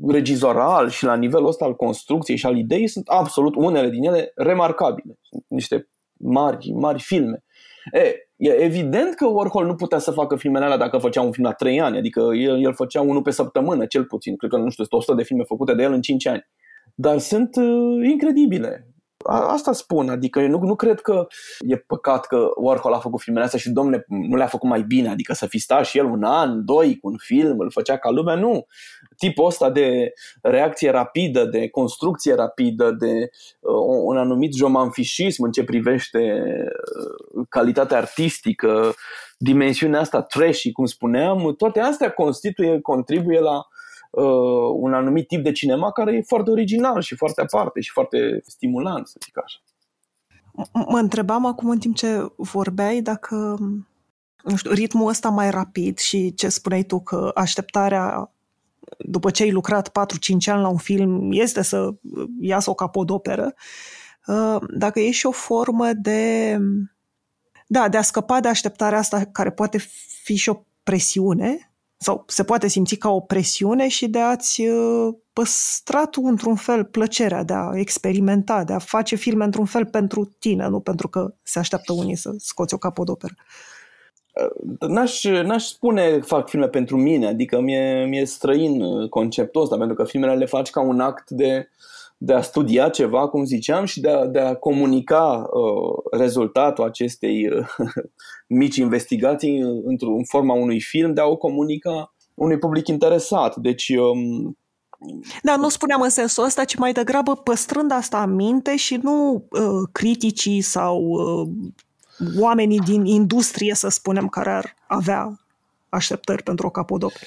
B: regizoral și la nivelul ăsta al construcției și al ideii sunt absolut unele din ele remarcabile. Sunt niște mari, mari filme. E, e evident că Warhol nu putea să facă filmele alea dacă făcea un film la 3 ani, adică el, el făcea unul pe săptămână, cel puțin. Cred că, nu știu, 100 de filme făcute de el în 5 ani. Dar sunt uh, incredibile. Asta spun, adică eu nu, nu cred că e păcat că Warhol a făcut filmele astea și domne nu le-a făcut mai bine, adică să fi stat și el un an, doi cu un film, îl făcea ca lumea, nu. Tipul ăsta de reacție rapidă, de construcție rapidă, de uh, un anumit jomanfișism în ce privește uh, calitatea artistică, dimensiunea asta trashy, cum spuneam, toate astea constituie, contribuie la uh, un anumit tip de cinema care e foarte original și foarte aparte și foarte stimulant, să zic așa.
A: Mă întrebam acum în timp ce vorbeai dacă nu știu, ritmul ăsta mai rapid și ce spuneai tu că așteptarea după ce ai lucrat 4-5 ani la un film este să iasă o capodoperă, uh, dacă e și o formă de da, de a scăpa de așteptarea asta care poate fi și o presiune sau se poate simți ca o presiune și de a-ți uh, păstra tu într-un fel plăcerea de a experimenta, de a face filme într-un fel pentru tine, nu pentru că se așteaptă unii să scoți o capodoperă.
B: Uh, n-aș, n-aș spune fac filme pentru mine, adică mi-e, mi-e străin uh, conceptul ăsta, pentru că filmele le faci ca un act de, de a studia ceva, cum ziceam, și de a, de a comunica uh, rezultatul acestei uh, mici investigații într-o forma unui film, de a o comunica unui public interesat. Deci um,
A: da, nu spuneam în sensul ăsta, ci mai degrabă păstrând asta în minte și nu uh, criticii sau uh, oamenii din industrie, să spunem, care ar avea așteptări pentru o capodoperă.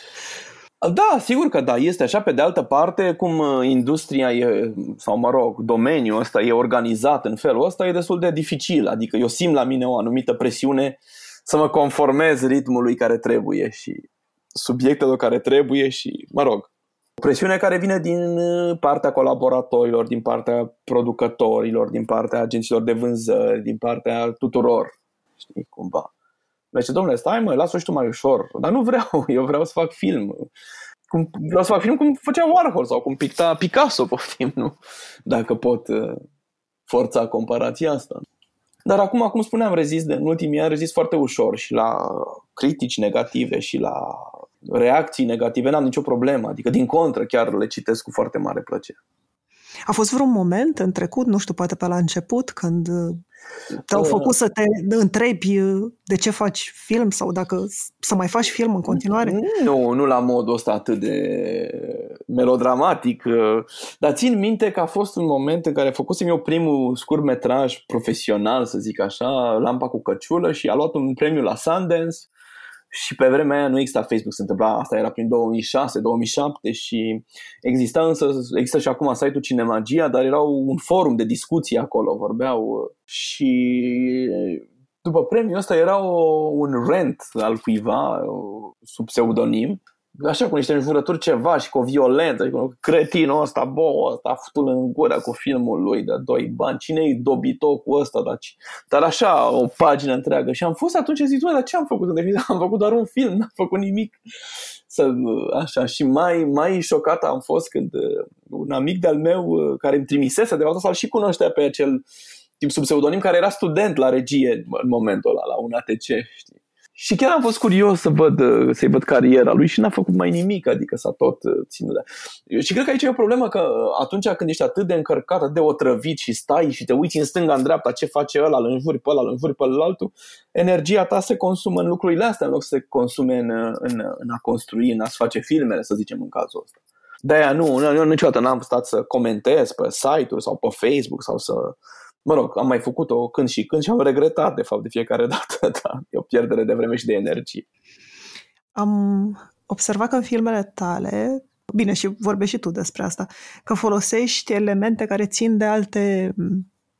B: Da, sigur că da, este așa. Pe de altă parte, cum uh, industria e, sau mă rog, domeniul ăsta e organizat în felul ăsta, e destul de dificil. Adică eu simt la mine o anumită presiune să mă conformez ritmului care trebuie și subiectelor care trebuie și, mă rog, o presiune care vine din uh, partea colaboratorilor, din partea producătorilor, din partea agenților de vânzări, din partea tuturor, știi, cumva Zice, domnule, stai mă, lasă-o și tu mai ușor. Dar nu vreau, eu vreau să fac film. Cum, vreau să fac film cum făcea Warhol sau cum picta Picasso, poftim, nu? Dacă pot uh, forța comparația asta. Dar acum, cum spuneam, rezist de, în ultimii ani rezist foarte ușor și la critici negative și la reacții negative, n-am nicio problemă. Adică, din contră, chiar le citesc cu foarte mare plăcere.
A: A fost vreun moment în trecut, nu știu, poate pe la început, când te-au uh, făcut să te întrebi de ce faci film sau dacă să mai faci film în continuare?
B: Nu, nu la modul ăsta atât de melodramatic, dar țin minte că a fost un moment în care făcusem eu primul scurt metraj profesional, să zic așa, Lampa cu căciulă și a luat un premiu la Sundance și pe vremea aia nu exista Facebook, se întâmpla, asta era prin 2006-2007 și exista însă, există și acum site-ul Cinemagia, dar era un forum de discuții acolo, vorbeau și după premiul ăsta era o, un rent al cuiva sub pseudonim așa cu niște înjurături ceva și cu o violență, și cu cretinul ăsta, bo, ăsta a făcut în gură cu filmul lui de doi bani, cine e dobito cu ăsta, dar, dar așa o pagină întreagă și am fost atunci zic, dar ce am făcut? Deci, am făcut doar un film, n-am făcut nimic. Să, așa, și mai, mai șocat am fost când uh, un amic de-al meu uh, care îmi trimisese, de fapt să-l și cunoștea pe acel tip sub pseudonim, care era student la regie în momentul ăla, la un ATC, știi? Și chiar am fost curios să văd, uh, să-i văd cariera lui și n-a făcut mai nimic, adică s-a tot uh, ținut de... Și cred că aici e o problemă că uh, atunci când ești atât de încărcat, atât de otrăvit și stai și te uiți în stânga, în dreapta, ce face ăla, îl înjuri pe ăla, îl înjuri pe altul, energia ta se consumă în lucrurile astea în loc să se consume în, în, în a construi, în a-ți face filmele, să zicem, în cazul ăsta. De-aia nu, nu, niciodată n-am stat să comentez pe site-uri sau pe Facebook sau să mă rog, am mai făcut-o când și când și am regretat, de fapt, de fiecare dată. Da, e o pierdere de vreme și de energie.
A: Am observat că în filmele tale, bine, și vorbești și tu despre asta, că folosești elemente care țin de alte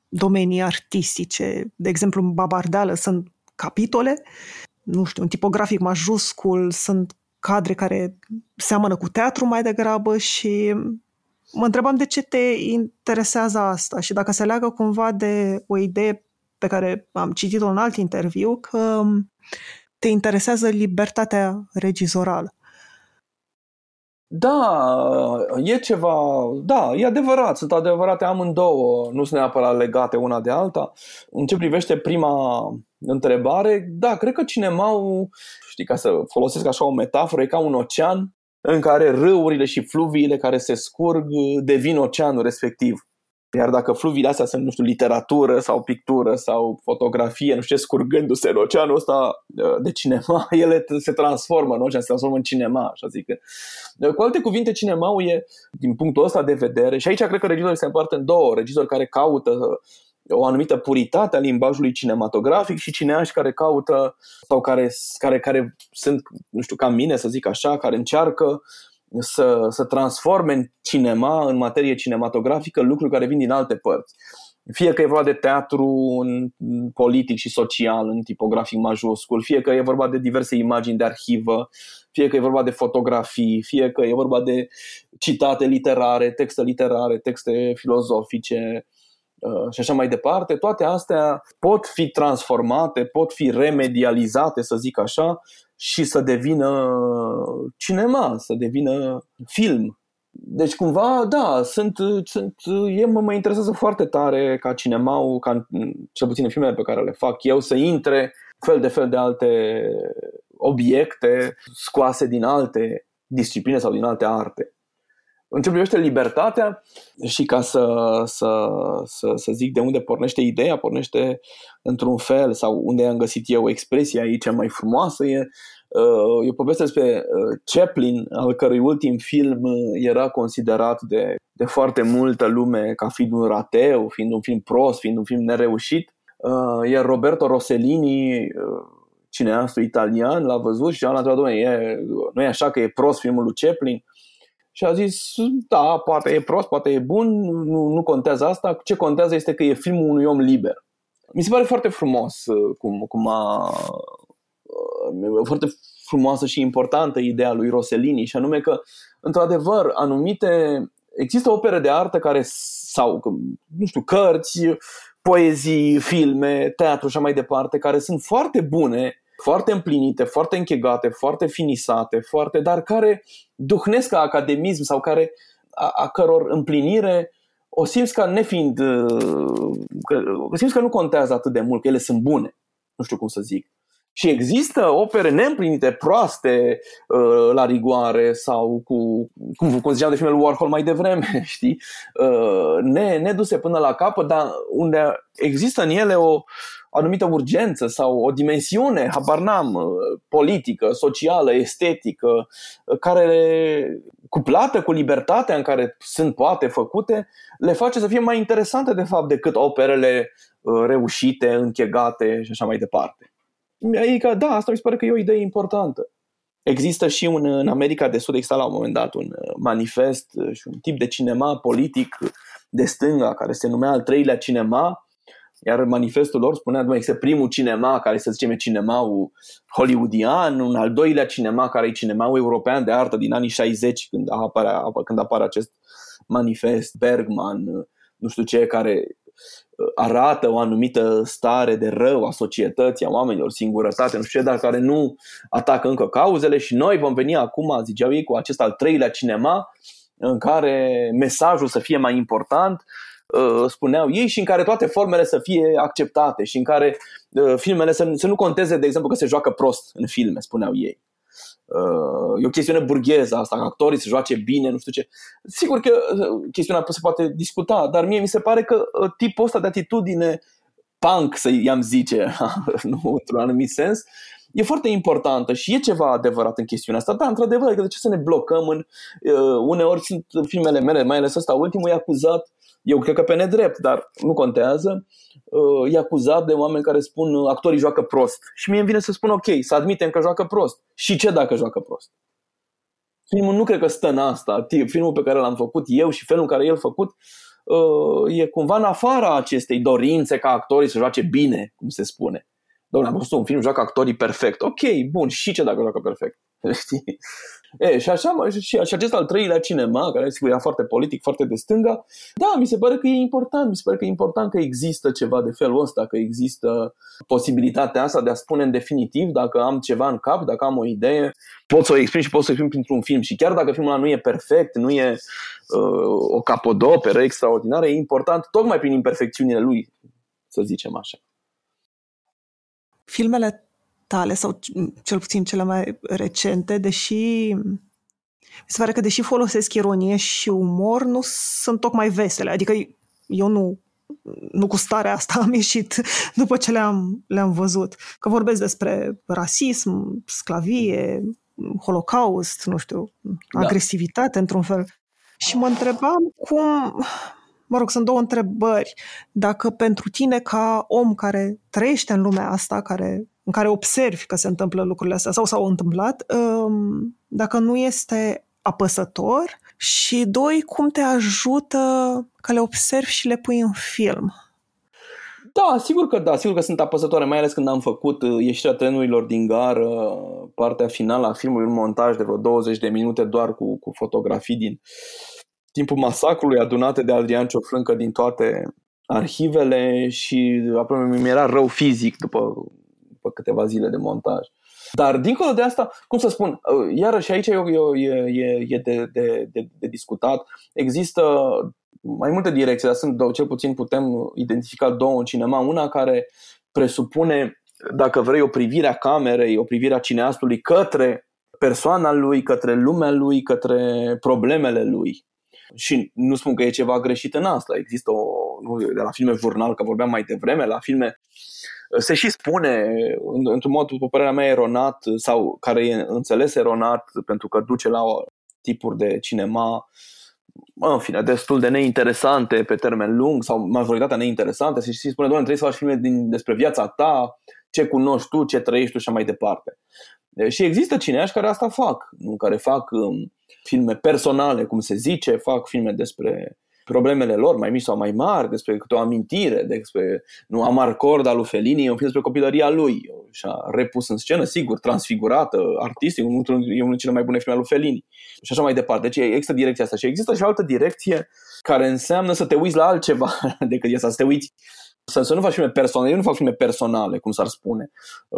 A: domenii artistice. De exemplu, în Babardală sunt capitole, nu știu, un tipografic majuscul, sunt cadre care seamănă cu teatru mai degrabă și mă întrebam de ce te interesează asta și dacă se leagă cumva de o idee pe care am citit-o în alt interviu, că te interesează libertatea regizorală.
B: Da, e ceva, da, e adevărat, sunt adevărate amândouă, nu sunt neapărat legate una de alta. În ce privește prima întrebare, da, cred că cinemaul, știi, ca să folosesc așa o metaforă, e ca un ocean în care râurile și fluviile care se scurg devin oceanul respectiv. Iar dacă fluviile astea sunt, nu știu, literatură sau pictură sau fotografie, nu știu ce, scurgându-se în oceanul ăsta uh, de cinema, ele se transformă în ocean, se transformă în cinema, așa zic. Uh, cu alte cuvinte, cinemaul e, din punctul ăsta de vedere, și aici cred că regizorii se împart în două, regizori care caută o anumită puritate a limbajului cinematografic și cineași care caută sau care, care, care sunt, nu știu, ca mine să zic așa, care încearcă să, să transforme în cinema, în materie cinematografică, lucruri care vin din alte părți. Fie că e vorba de teatru în politic și social, în tipografic majuscul, fie că e vorba de diverse imagini de arhivă, fie că e vorba de fotografii, fie că e vorba de citate literare, texte literare, texte filozofice, Uh, și așa mai departe, toate astea pot fi transformate, pot fi remedializate, să zic așa, și să devină cinema, să devină film. Deci cumva, da, sunt, sunt, e, mă, mă interesează foarte tare ca cinema, ca cel puțin în filmele pe care le fac eu, să intre fel de fel de alte obiecte scoase din alte discipline sau din alte arte. În ce privește libertatea și ca să, să, să, să zic de unde pornește ideea, pornește într-un fel sau unde am găsit eu expresia aici cea mai frumoasă e uh, e o poveste despre uh, Chaplin, al cărui ultim film uh, era considerat de, de foarte multă lume ca fiind un rateu, fiind un film prost, fiind un film nereușit. Iar Roberto Rossellini, cineastul italian, l-a văzut și a întrebat, e, nu e așa că e prost filmul lui Chaplin? Și a zis, da, poate e prost, poate e bun, nu, nu contează asta, ce contează este că e filmul unui om liber. Mi se pare foarte frumos uh, cum, cum a... Uh, foarte frumoasă și importantă ideea lui Rossellini și anume că, într-adevăr, anumite... Există opere de artă care, sau, nu știu, cărți, poezii, filme, teatru și așa mai departe, care sunt foarte bune foarte împlinite, foarte închegate, foarte finisate, foarte, dar care duhnesc ca academism sau care, a, a căror împlinire o simți ca nefiind, uh, că, o simți că nu contează atât de mult, că ele sunt bune. Nu știu cum să zic. Și există opere neîmplinite, proaste uh, la rigoare sau cu, cum, cum ziceam de filmul Warhol mai devreme, știi, uh, ne, neduse până la capăt, dar unde există în ele o anumită urgență sau o dimensiune, habar n-am, uh, politică, socială, estetică, uh, care, cuplată cu libertatea în care sunt poate făcute, le face să fie mai interesante de fapt decât operele uh, reușite, închegate și așa mai departe. Adică, da, asta mi se pare că e o idee importantă. Există și un, în America de Sud, exista la un moment dat un uh, manifest uh, și un tip de cinema politic de stânga care se numea al treilea cinema, iar manifestul lor spunea că este primul cinema care să zicem e cinemaul hollywoodian, un al doilea cinema care e cinemaul european de artă din anii 60 când apare, când apare acest manifest, Bergman, uh, nu știu ce, care arată o anumită stare de rău a societății, a oamenilor, singurătate, nu știu ce, dar care nu atacă încă cauzele și noi vom veni acum, ziceau ei, cu acest al treilea cinema în care mesajul să fie mai important, uh, spuneau ei, și în care toate formele să fie acceptate și în care uh, filmele să, să nu conteze, de exemplu, că se joacă prost în filme, spuneau ei. Uh, e o chestiune burgheză asta, că actorii se joace bine, nu știu ce. Sigur că uh, chestiunea se poate discuta, dar mie mi se pare că uh, tipul ăsta de atitudine punk, să i-am zice, nu într-un anumit sens, e foarte importantă și e ceva adevărat în chestiunea asta. Da, într-adevăr, că de ce să ne blocăm în... Uh, uneori sunt filmele mele, mai ales ăsta ultimul, e acuzat eu cred că pe nedrept, dar nu contează, uh, e acuzat de oameni care spun uh, actorii joacă prost. Și mie îmi vine să spun ok, să admitem că joacă prost. Și ce dacă joacă prost? Filmul nu cred că stă în asta. Filmul pe care l-am făcut eu și felul în care el făcut uh, e cumva în afara acestei dorințe ca actorii să joace bine, cum se spune. Doamne, am văzut un film, joacă actorii perfect. Ok, bun, și ce dacă joacă perfect? Știi? E, și așa, și, și acest al treilea cinema, care sigur era foarte politic, foarte de stânga, da, mi se pare că e important, mi se pare că e important că există ceva de felul ăsta, că există posibilitatea asta de a spune în definitiv dacă am ceva în cap, dacă am o idee, pot să o exprim și pot să o exprim printr-un film. Și chiar dacă filmul ăla nu e perfect, nu e uh, o capodoperă extraordinară, e important tocmai prin imperfecțiunile lui, să zicem așa.
A: Filmele tale, sau cel puțin cele mai recente, deși mi se pare că deși folosesc ironie și umor, nu sunt tocmai vesele. Adică eu nu, nu cu starea asta am ieșit după ce le-am, le-am văzut. Că vorbesc despre rasism, sclavie, holocaust, nu știu, da. agresivitate într-un fel. Și mă întrebam cum, mă rog, sunt două întrebări. Dacă pentru tine, ca om care trăiește în lumea asta, care în care observi că se întâmplă lucrurile astea sau s-au întâmplat, um, dacă nu este apăsător și doi, cum te ajută că le observi și le pui în film.
B: Da, sigur că da, sigur că sunt apăsătoare, mai ales când am făcut uh, ieșirea trenurilor din gară, partea finală a filmului, un montaj de vreo 20 de minute doar cu, cu fotografii din timpul masacrului adunate de Adrian Cioflâncă din toate arhivele și aproape mi era rău fizic după după câteva zile de montaj. Dar dincolo de asta, cum să spun, uh, iarăși aici e, e, e de, de, de, de discutat. Există mai multe direcții, dar sunt cel puțin putem identifica două în cinema. Una care presupune, dacă vrei, o privire a camerei, o privire a cineastului către persoana lui, către lumea lui, către problemele lui. Și nu spun că e ceva greșit în asta. Există o, de la filme jurnal, că vorbeam mai devreme, la filme se și spune, într-un mod, după părerea mea, eronat sau care e înțeles eronat pentru că duce la tipuri de cinema în fine, destul de neinteresante pe termen lung sau majoritatea neinteresante și spune, doamne, trebuie să faci filme din, despre viața ta, ce cunoști tu, ce trăiești tu și așa mai departe. Și există cineași care asta fac, nu? care fac um, filme personale, cum se zice, fac filme despre problemele lor, mai mici sau mai mari, despre câte o amintire, despre nu Amarcord al lui Fellini, e un film despre copilăria lui și a repus în scenă, sigur, transfigurată, artistic, e unul dintre cele mai bune filme al lui Fellini și așa mai departe. Deci există direcția asta și există și o altă direcție care înseamnă să te uiți la altceva decât asta, să te uiți Să, să nu faci filme personale. Eu nu fac filme personale, cum s-ar spune.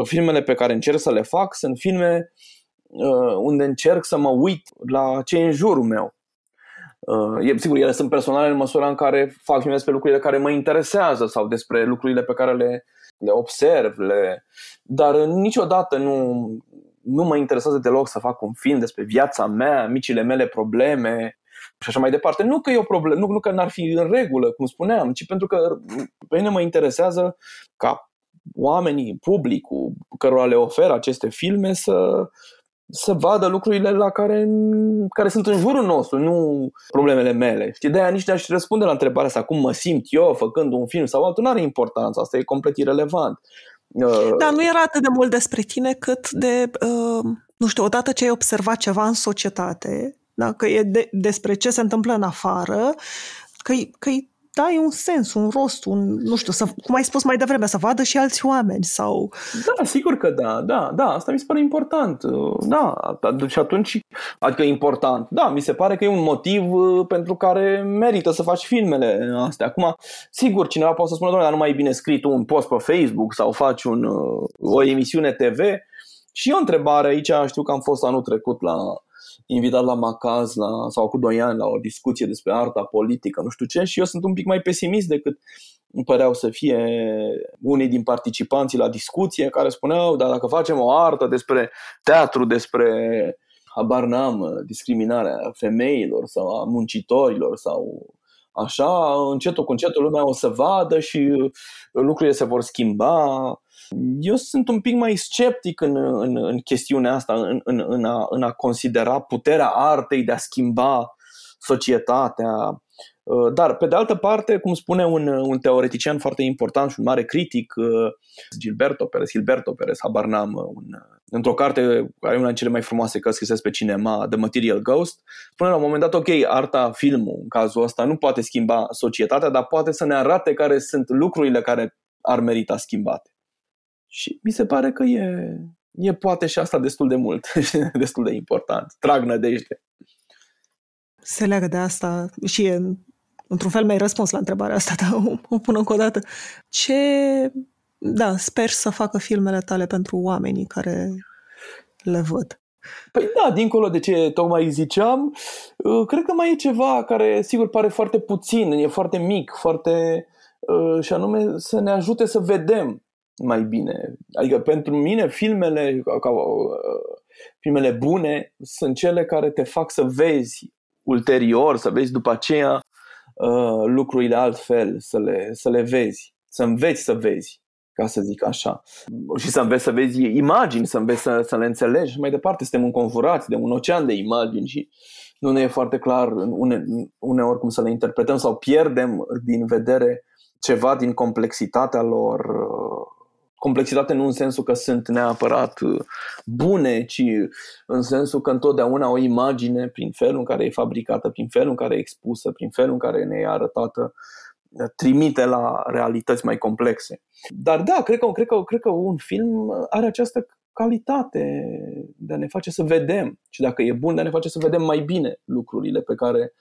B: Filmele pe care încerc să le fac sunt filme uh, unde încerc să mă uit la ce e în jurul meu. Uh, e, sigur, ele sunt personale în măsura în care fac filme despre lucrurile care mă interesează sau despre lucrurile pe care le, le observ, le... dar niciodată nu, nu mă interesează deloc să fac un film despre viața mea, micile mele probleme și așa mai departe. Nu că e o problemă, nu, nu că n-ar fi în regulă, cum spuneam, ci pentru că pe mine mă interesează ca oamenii, publicul cărora le ofer aceste filme să, să vadă lucrurile la care, care sunt în jurul nostru, nu problemele mele. Știi, de-aia nici de-aș răspunde la întrebarea asta, cum mă simt eu făcând un film sau altul, nu are importanță, asta e complet irelevant.
A: Uh, Dar nu era atât de mult despre tine cât de, uh, nu știu, odată ce ai observat ceva în societate, da? că e de, despre ce se întâmplă în afară, că, că dai un sens, un rost, un, nu știu, să, cum ai spus mai devreme, să vadă și alți oameni sau...
B: Da, sigur că da, da, da, asta mi se pare important, da, și atunci, adică important, da, mi se pare că e un motiv uh, pentru care merită să faci filmele astea. Acum, sigur, cineva poate să spună, doamne, dar nu mai e bine scris un post pe Facebook sau faci un, uh, o emisiune TV, și o întrebare aici, știu că am fost anul trecut la invitat la Macaz la, sau cu doi ani la o discuție despre arta politică, nu știu ce, și eu sunt un pic mai pesimist decât îmi păreau să fie unii din participanții la discuție care spuneau, dar dacă facem o artă despre teatru, despre habar n-am, discriminarea femeilor sau a muncitorilor sau așa, încetul cu încetul lumea o să vadă și lucrurile se vor schimba eu sunt un pic mai sceptic în, în, în chestiunea asta, în, în, în, a, în a considera puterea artei de a schimba societatea. Uh, dar, pe de altă parte, cum spune un, un teoretician foarte important și un mare critic, uh, Gilberto Perez, Gilberto Perez, habar n-am, uh, un, într-o carte care e una din cele mai frumoase cărți scrise pe cinema, The Material Ghost, spune la un moment dat, ok, arta, filmul, în cazul ăsta, nu poate schimba societatea, dar poate să ne arate care sunt lucrurile care ar merita schimbate. Și mi se pare că e, e poate și asta destul de mult, destul de important. Trag nădejde.
A: Se leagă de asta și e, într-un fel mi-ai răspuns la întrebarea asta, dar o, o pun încă o dată. Ce, da, sper să facă filmele tale pentru oamenii care le văd.
B: Păi da, dincolo de ce tocmai ziceam, uh, cred că mai e ceva care sigur pare foarte puțin, e foarte mic, foarte uh, și anume să ne ajute să vedem mai bine. Adică pentru mine filmele, ca, filmele bune sunt cele care te fac să vezi ulterior, să vezi după aceea uh, lucrurile altfel, să le, să le vezi, să înveți să vezi, ca să zic așa. Și să înveți să vezi imagini, să înveți să, să le înțelegi și mai departe. Suntem înconjurați de un ocean de imagini și nu ne e foarte clar une, uneori cum să le interpretăm sau pierdem din vedere ceva din complexitatea lor uh, complexitate nu în sensul că sunt neapărat uh, bune, ci în sensul că întotdeauna o imagine, prin felul în care e fabricată, prin felul în care e expusă, prin felul în care ne e arătată, trimite la realități mai complexe. Dar da, cred că, cred că, cred că un film are această calitate de a ne face să vedem și dacă e bun de a ne face să vedem mai bine lucrurile pe care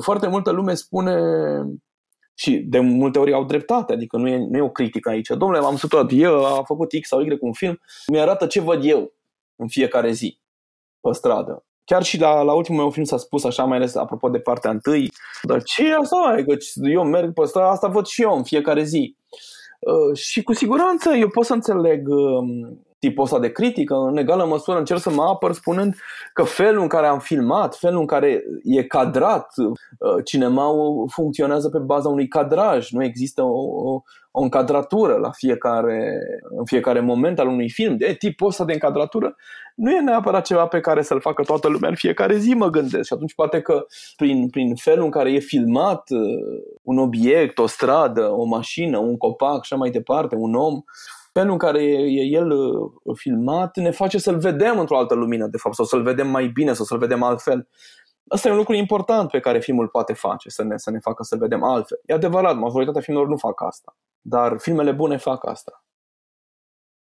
B: foarte multă lume spune și de multe ori au dreptate, adică nu e, nu e o critică aici. Domnule, m-am săturat, eu a făcut X sau Y un film, mi-arată ce văd eu în fiecare zi pe stradă. Chiar și la, la ultimul meu film s-a spus așa, mai ales apropo de partea întâi, dar ce e asta? Adică eu merg pe stradă, asta văd și eu în fiecare zi. Uh, și cu siguranță eu pot să înțeleg uh, tipul ăsta de critică, în egală măsură încerc să mă apăr spunând că felul în care am filmat, felul în care e cadrat, uh, cinemaul funcționează pe baza unui cadraj, nu există o, o, o încadratură la fiecare, în fiecare moment al unui film. De tipul ăsta de încadratură nu e neapărat ceva pe care să-l facă toată lumea în fiecare zi, mă gândesc. Și atunci poate că prin, prin felul în care e filmat uh, un obiect, o stradă, o mașină, un copac și așa mai departe, un om, felul în care e el uh, filmat ne face să-l vedem într-o altă lumină, de fapt, sau să-l vedem mai bine, sau să-l vedem altfel. Asta e un lucru important pe care filmul poate face, să ne, să ne facă să vedem altfel. E adevărat, majoritatea filmelor nu fac asta, dar filmele bune fac asta.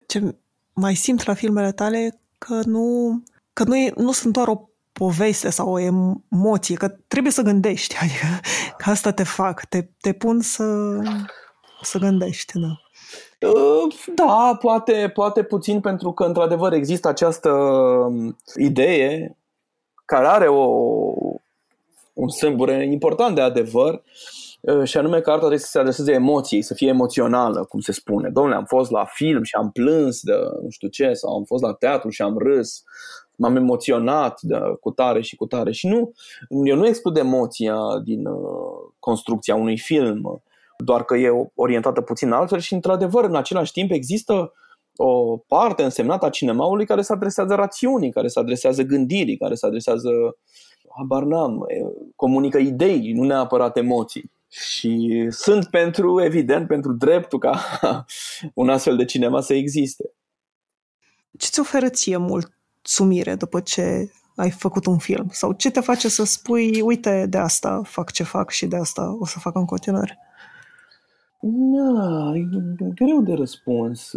A: Ce mai simt la filmele tale că nu, că nu, e, nu sunt doar o poveste sau o emoție, că trebuie să gândești, adică că asta te fac, te, te pun să să gândești, da.
B: Da, poate, poate puțin pentru că într-adevăr există această um, idee care are o, un sâmbure important de adevăr uh, și anume că arta trebuie să se adreseze emoției, să fie emoțională, cum se spune. Domnule, am fost la film și am plâns de nu știu ce, sau am fost la teatru și am râs, m-am emoționat de, cu tare și cu tare. Și nu, eu nu exclud emoția din uh, construcția unui film, doar că e orientată puțin altfel și, într-adevăr, în același timp există o parte însemnată a cinemaului care se adresează rațiunii, care se adresează gândirii, care se adresează, habar n-am, comunică idei, nu neapărat emoții. Și sunt pentru, evident, pentru dreptul ca un astfel de cinema să existe.
A: Ce ți oferă ție mulțumire după ce ai făcut un film? Sau ce te face să spui, uite, de asta fac ce fac și de asta o să fac în continuare?
B: Da, e greu de răspuns.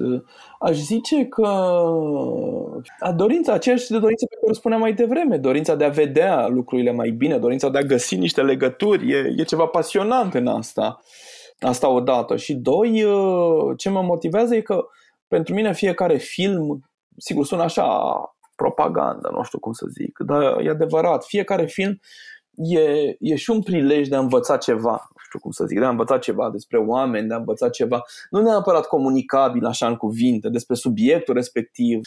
B: Aș zice că a dorința aceeași de dorință pe care o spuneam mai devreme, dorința de a vedea lucrurile mai bine, dorința de a găsi niște legături, e, e ceva pasionant în asta. Asta odată. Și doi, ce mă motivează e că pentru mine fiecare film, sigur sună așa propaganda, nu știu cum să zic, dar e adevărat, fiecare film e, e și un prilej de a învăța ceva știu cum să zic, de a învăța ceva despre oameni, de a învăța ceva, nu neapărat comunicabil așa în cuvinte, despre subiectul respectiv,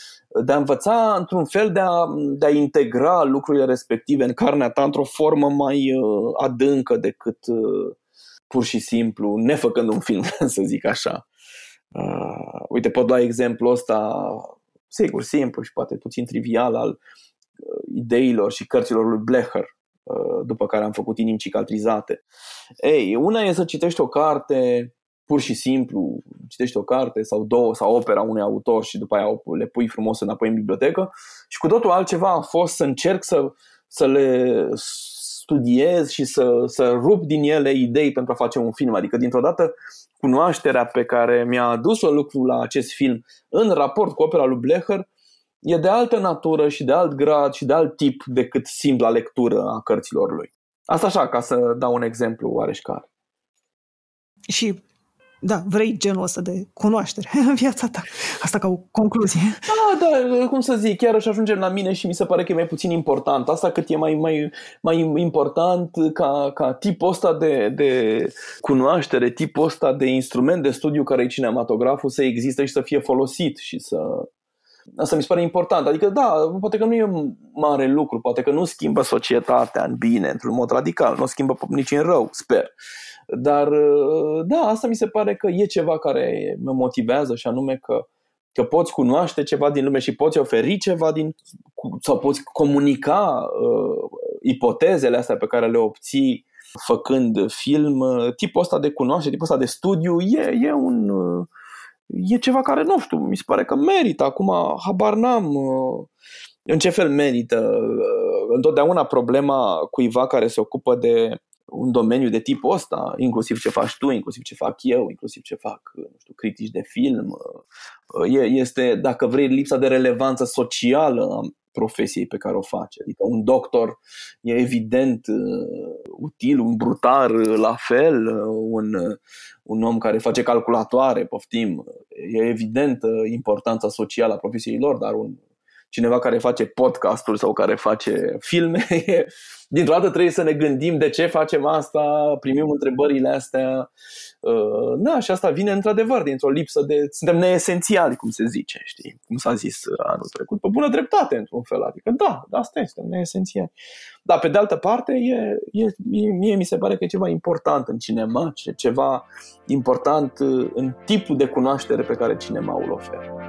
B: de a învăța într-un fel de a, de a integra lucrurile respective în carnea ta într-o formă mai uh, adâncă decât uh, pur și simplu nefăcând un film, să zic așa. Uh, uite, pot lua exemplul ăsta, sigur, simplu și poate puțin trivial al uh, ideilor și cărților lui Blecher, Uh, după care am făcut inimi cicatrizate. Ei, una e să citești o carte pur și simplu, citești o carte sau două sau opera unui autor și după aia le pui frumos înapoi în bibliotecă și cu totul altceva a fost să încerc să, să le studiez și să, să rup din ele idei pentru a face un film. Adică, dintr-o dată, cunoașterea pe care mi-a adus-o lucru la acest film în raport cu opera lui Blecher e de altă natură și de alt grad și de alt tip decât simpla lectură a cărților lui. Asta așa, ca să dau un exemplu oareșcar.
A: Și da, vrei genul ăsta de cunoaștere în viața ta. Asta ca o concluzie.
B: Da, da, cum să zic, chiar și ajungem la mine și mi se pare că e mai puțin important. Asta cât e mai, mai, mai important ca, ca tipul ăsta de, de cunoaștere, tipul ăsta de instrument de studiu care e cinematograful să existe și să fie folosit și să, Asta mi se pare important. Adică, da, poate că nu e un mare lucru, poate că nu schimbă societatea în bine, într-un mod radical, nu o schimbă nici în rău, sper. Dar, da, asta mi se pare că e ceva care mă motivează și anume că, că poți cunoaște ceva din lume și poți oferi ceva din, sau poți comunica uh, ipotezele astea pe care le obții făcând film. Tipul ăsta de cunoaște, tipul ăsta de studiu e, e un... Uh, e ceva care, nu știu, mi se pare că merită. Acum, habar n-am uh, în ce fel merită. Uh, întotdeauna problema cuiva care se ocupă de un domeniu de tipul ăsta, inclusiv ce faci tu, inclusiv ce fac eu, inclusiv ce fac nu știu, critici de film, uh, este, dacă vrei, lipsa de relevanță socială a profesiei pe care o face. Adică un doctor e evident util, un brutar la fel, un, un om care face calculatoare, poftim, e evident importanța socială a profesiei lor, dar un cineva care face podcasturi sau care face filme, dintr-o dată trebuie să ne gândim de ce facem asta, primim întrebările astea. Uh, da, și asta vine într-adevăr dintr-o lipsă de... Suntem neesențiali, cum se zice, știi? Cum s-a zis anul trecut, pe bună dreptate, într-un fel. Adică, da, da asta este, suntem neesențiali. Dar, pe de altă parte, e, e, mie mi se pare că e ceva important în cinema, ceva important în tipul de cunoaștere pe care cinema îl oferă.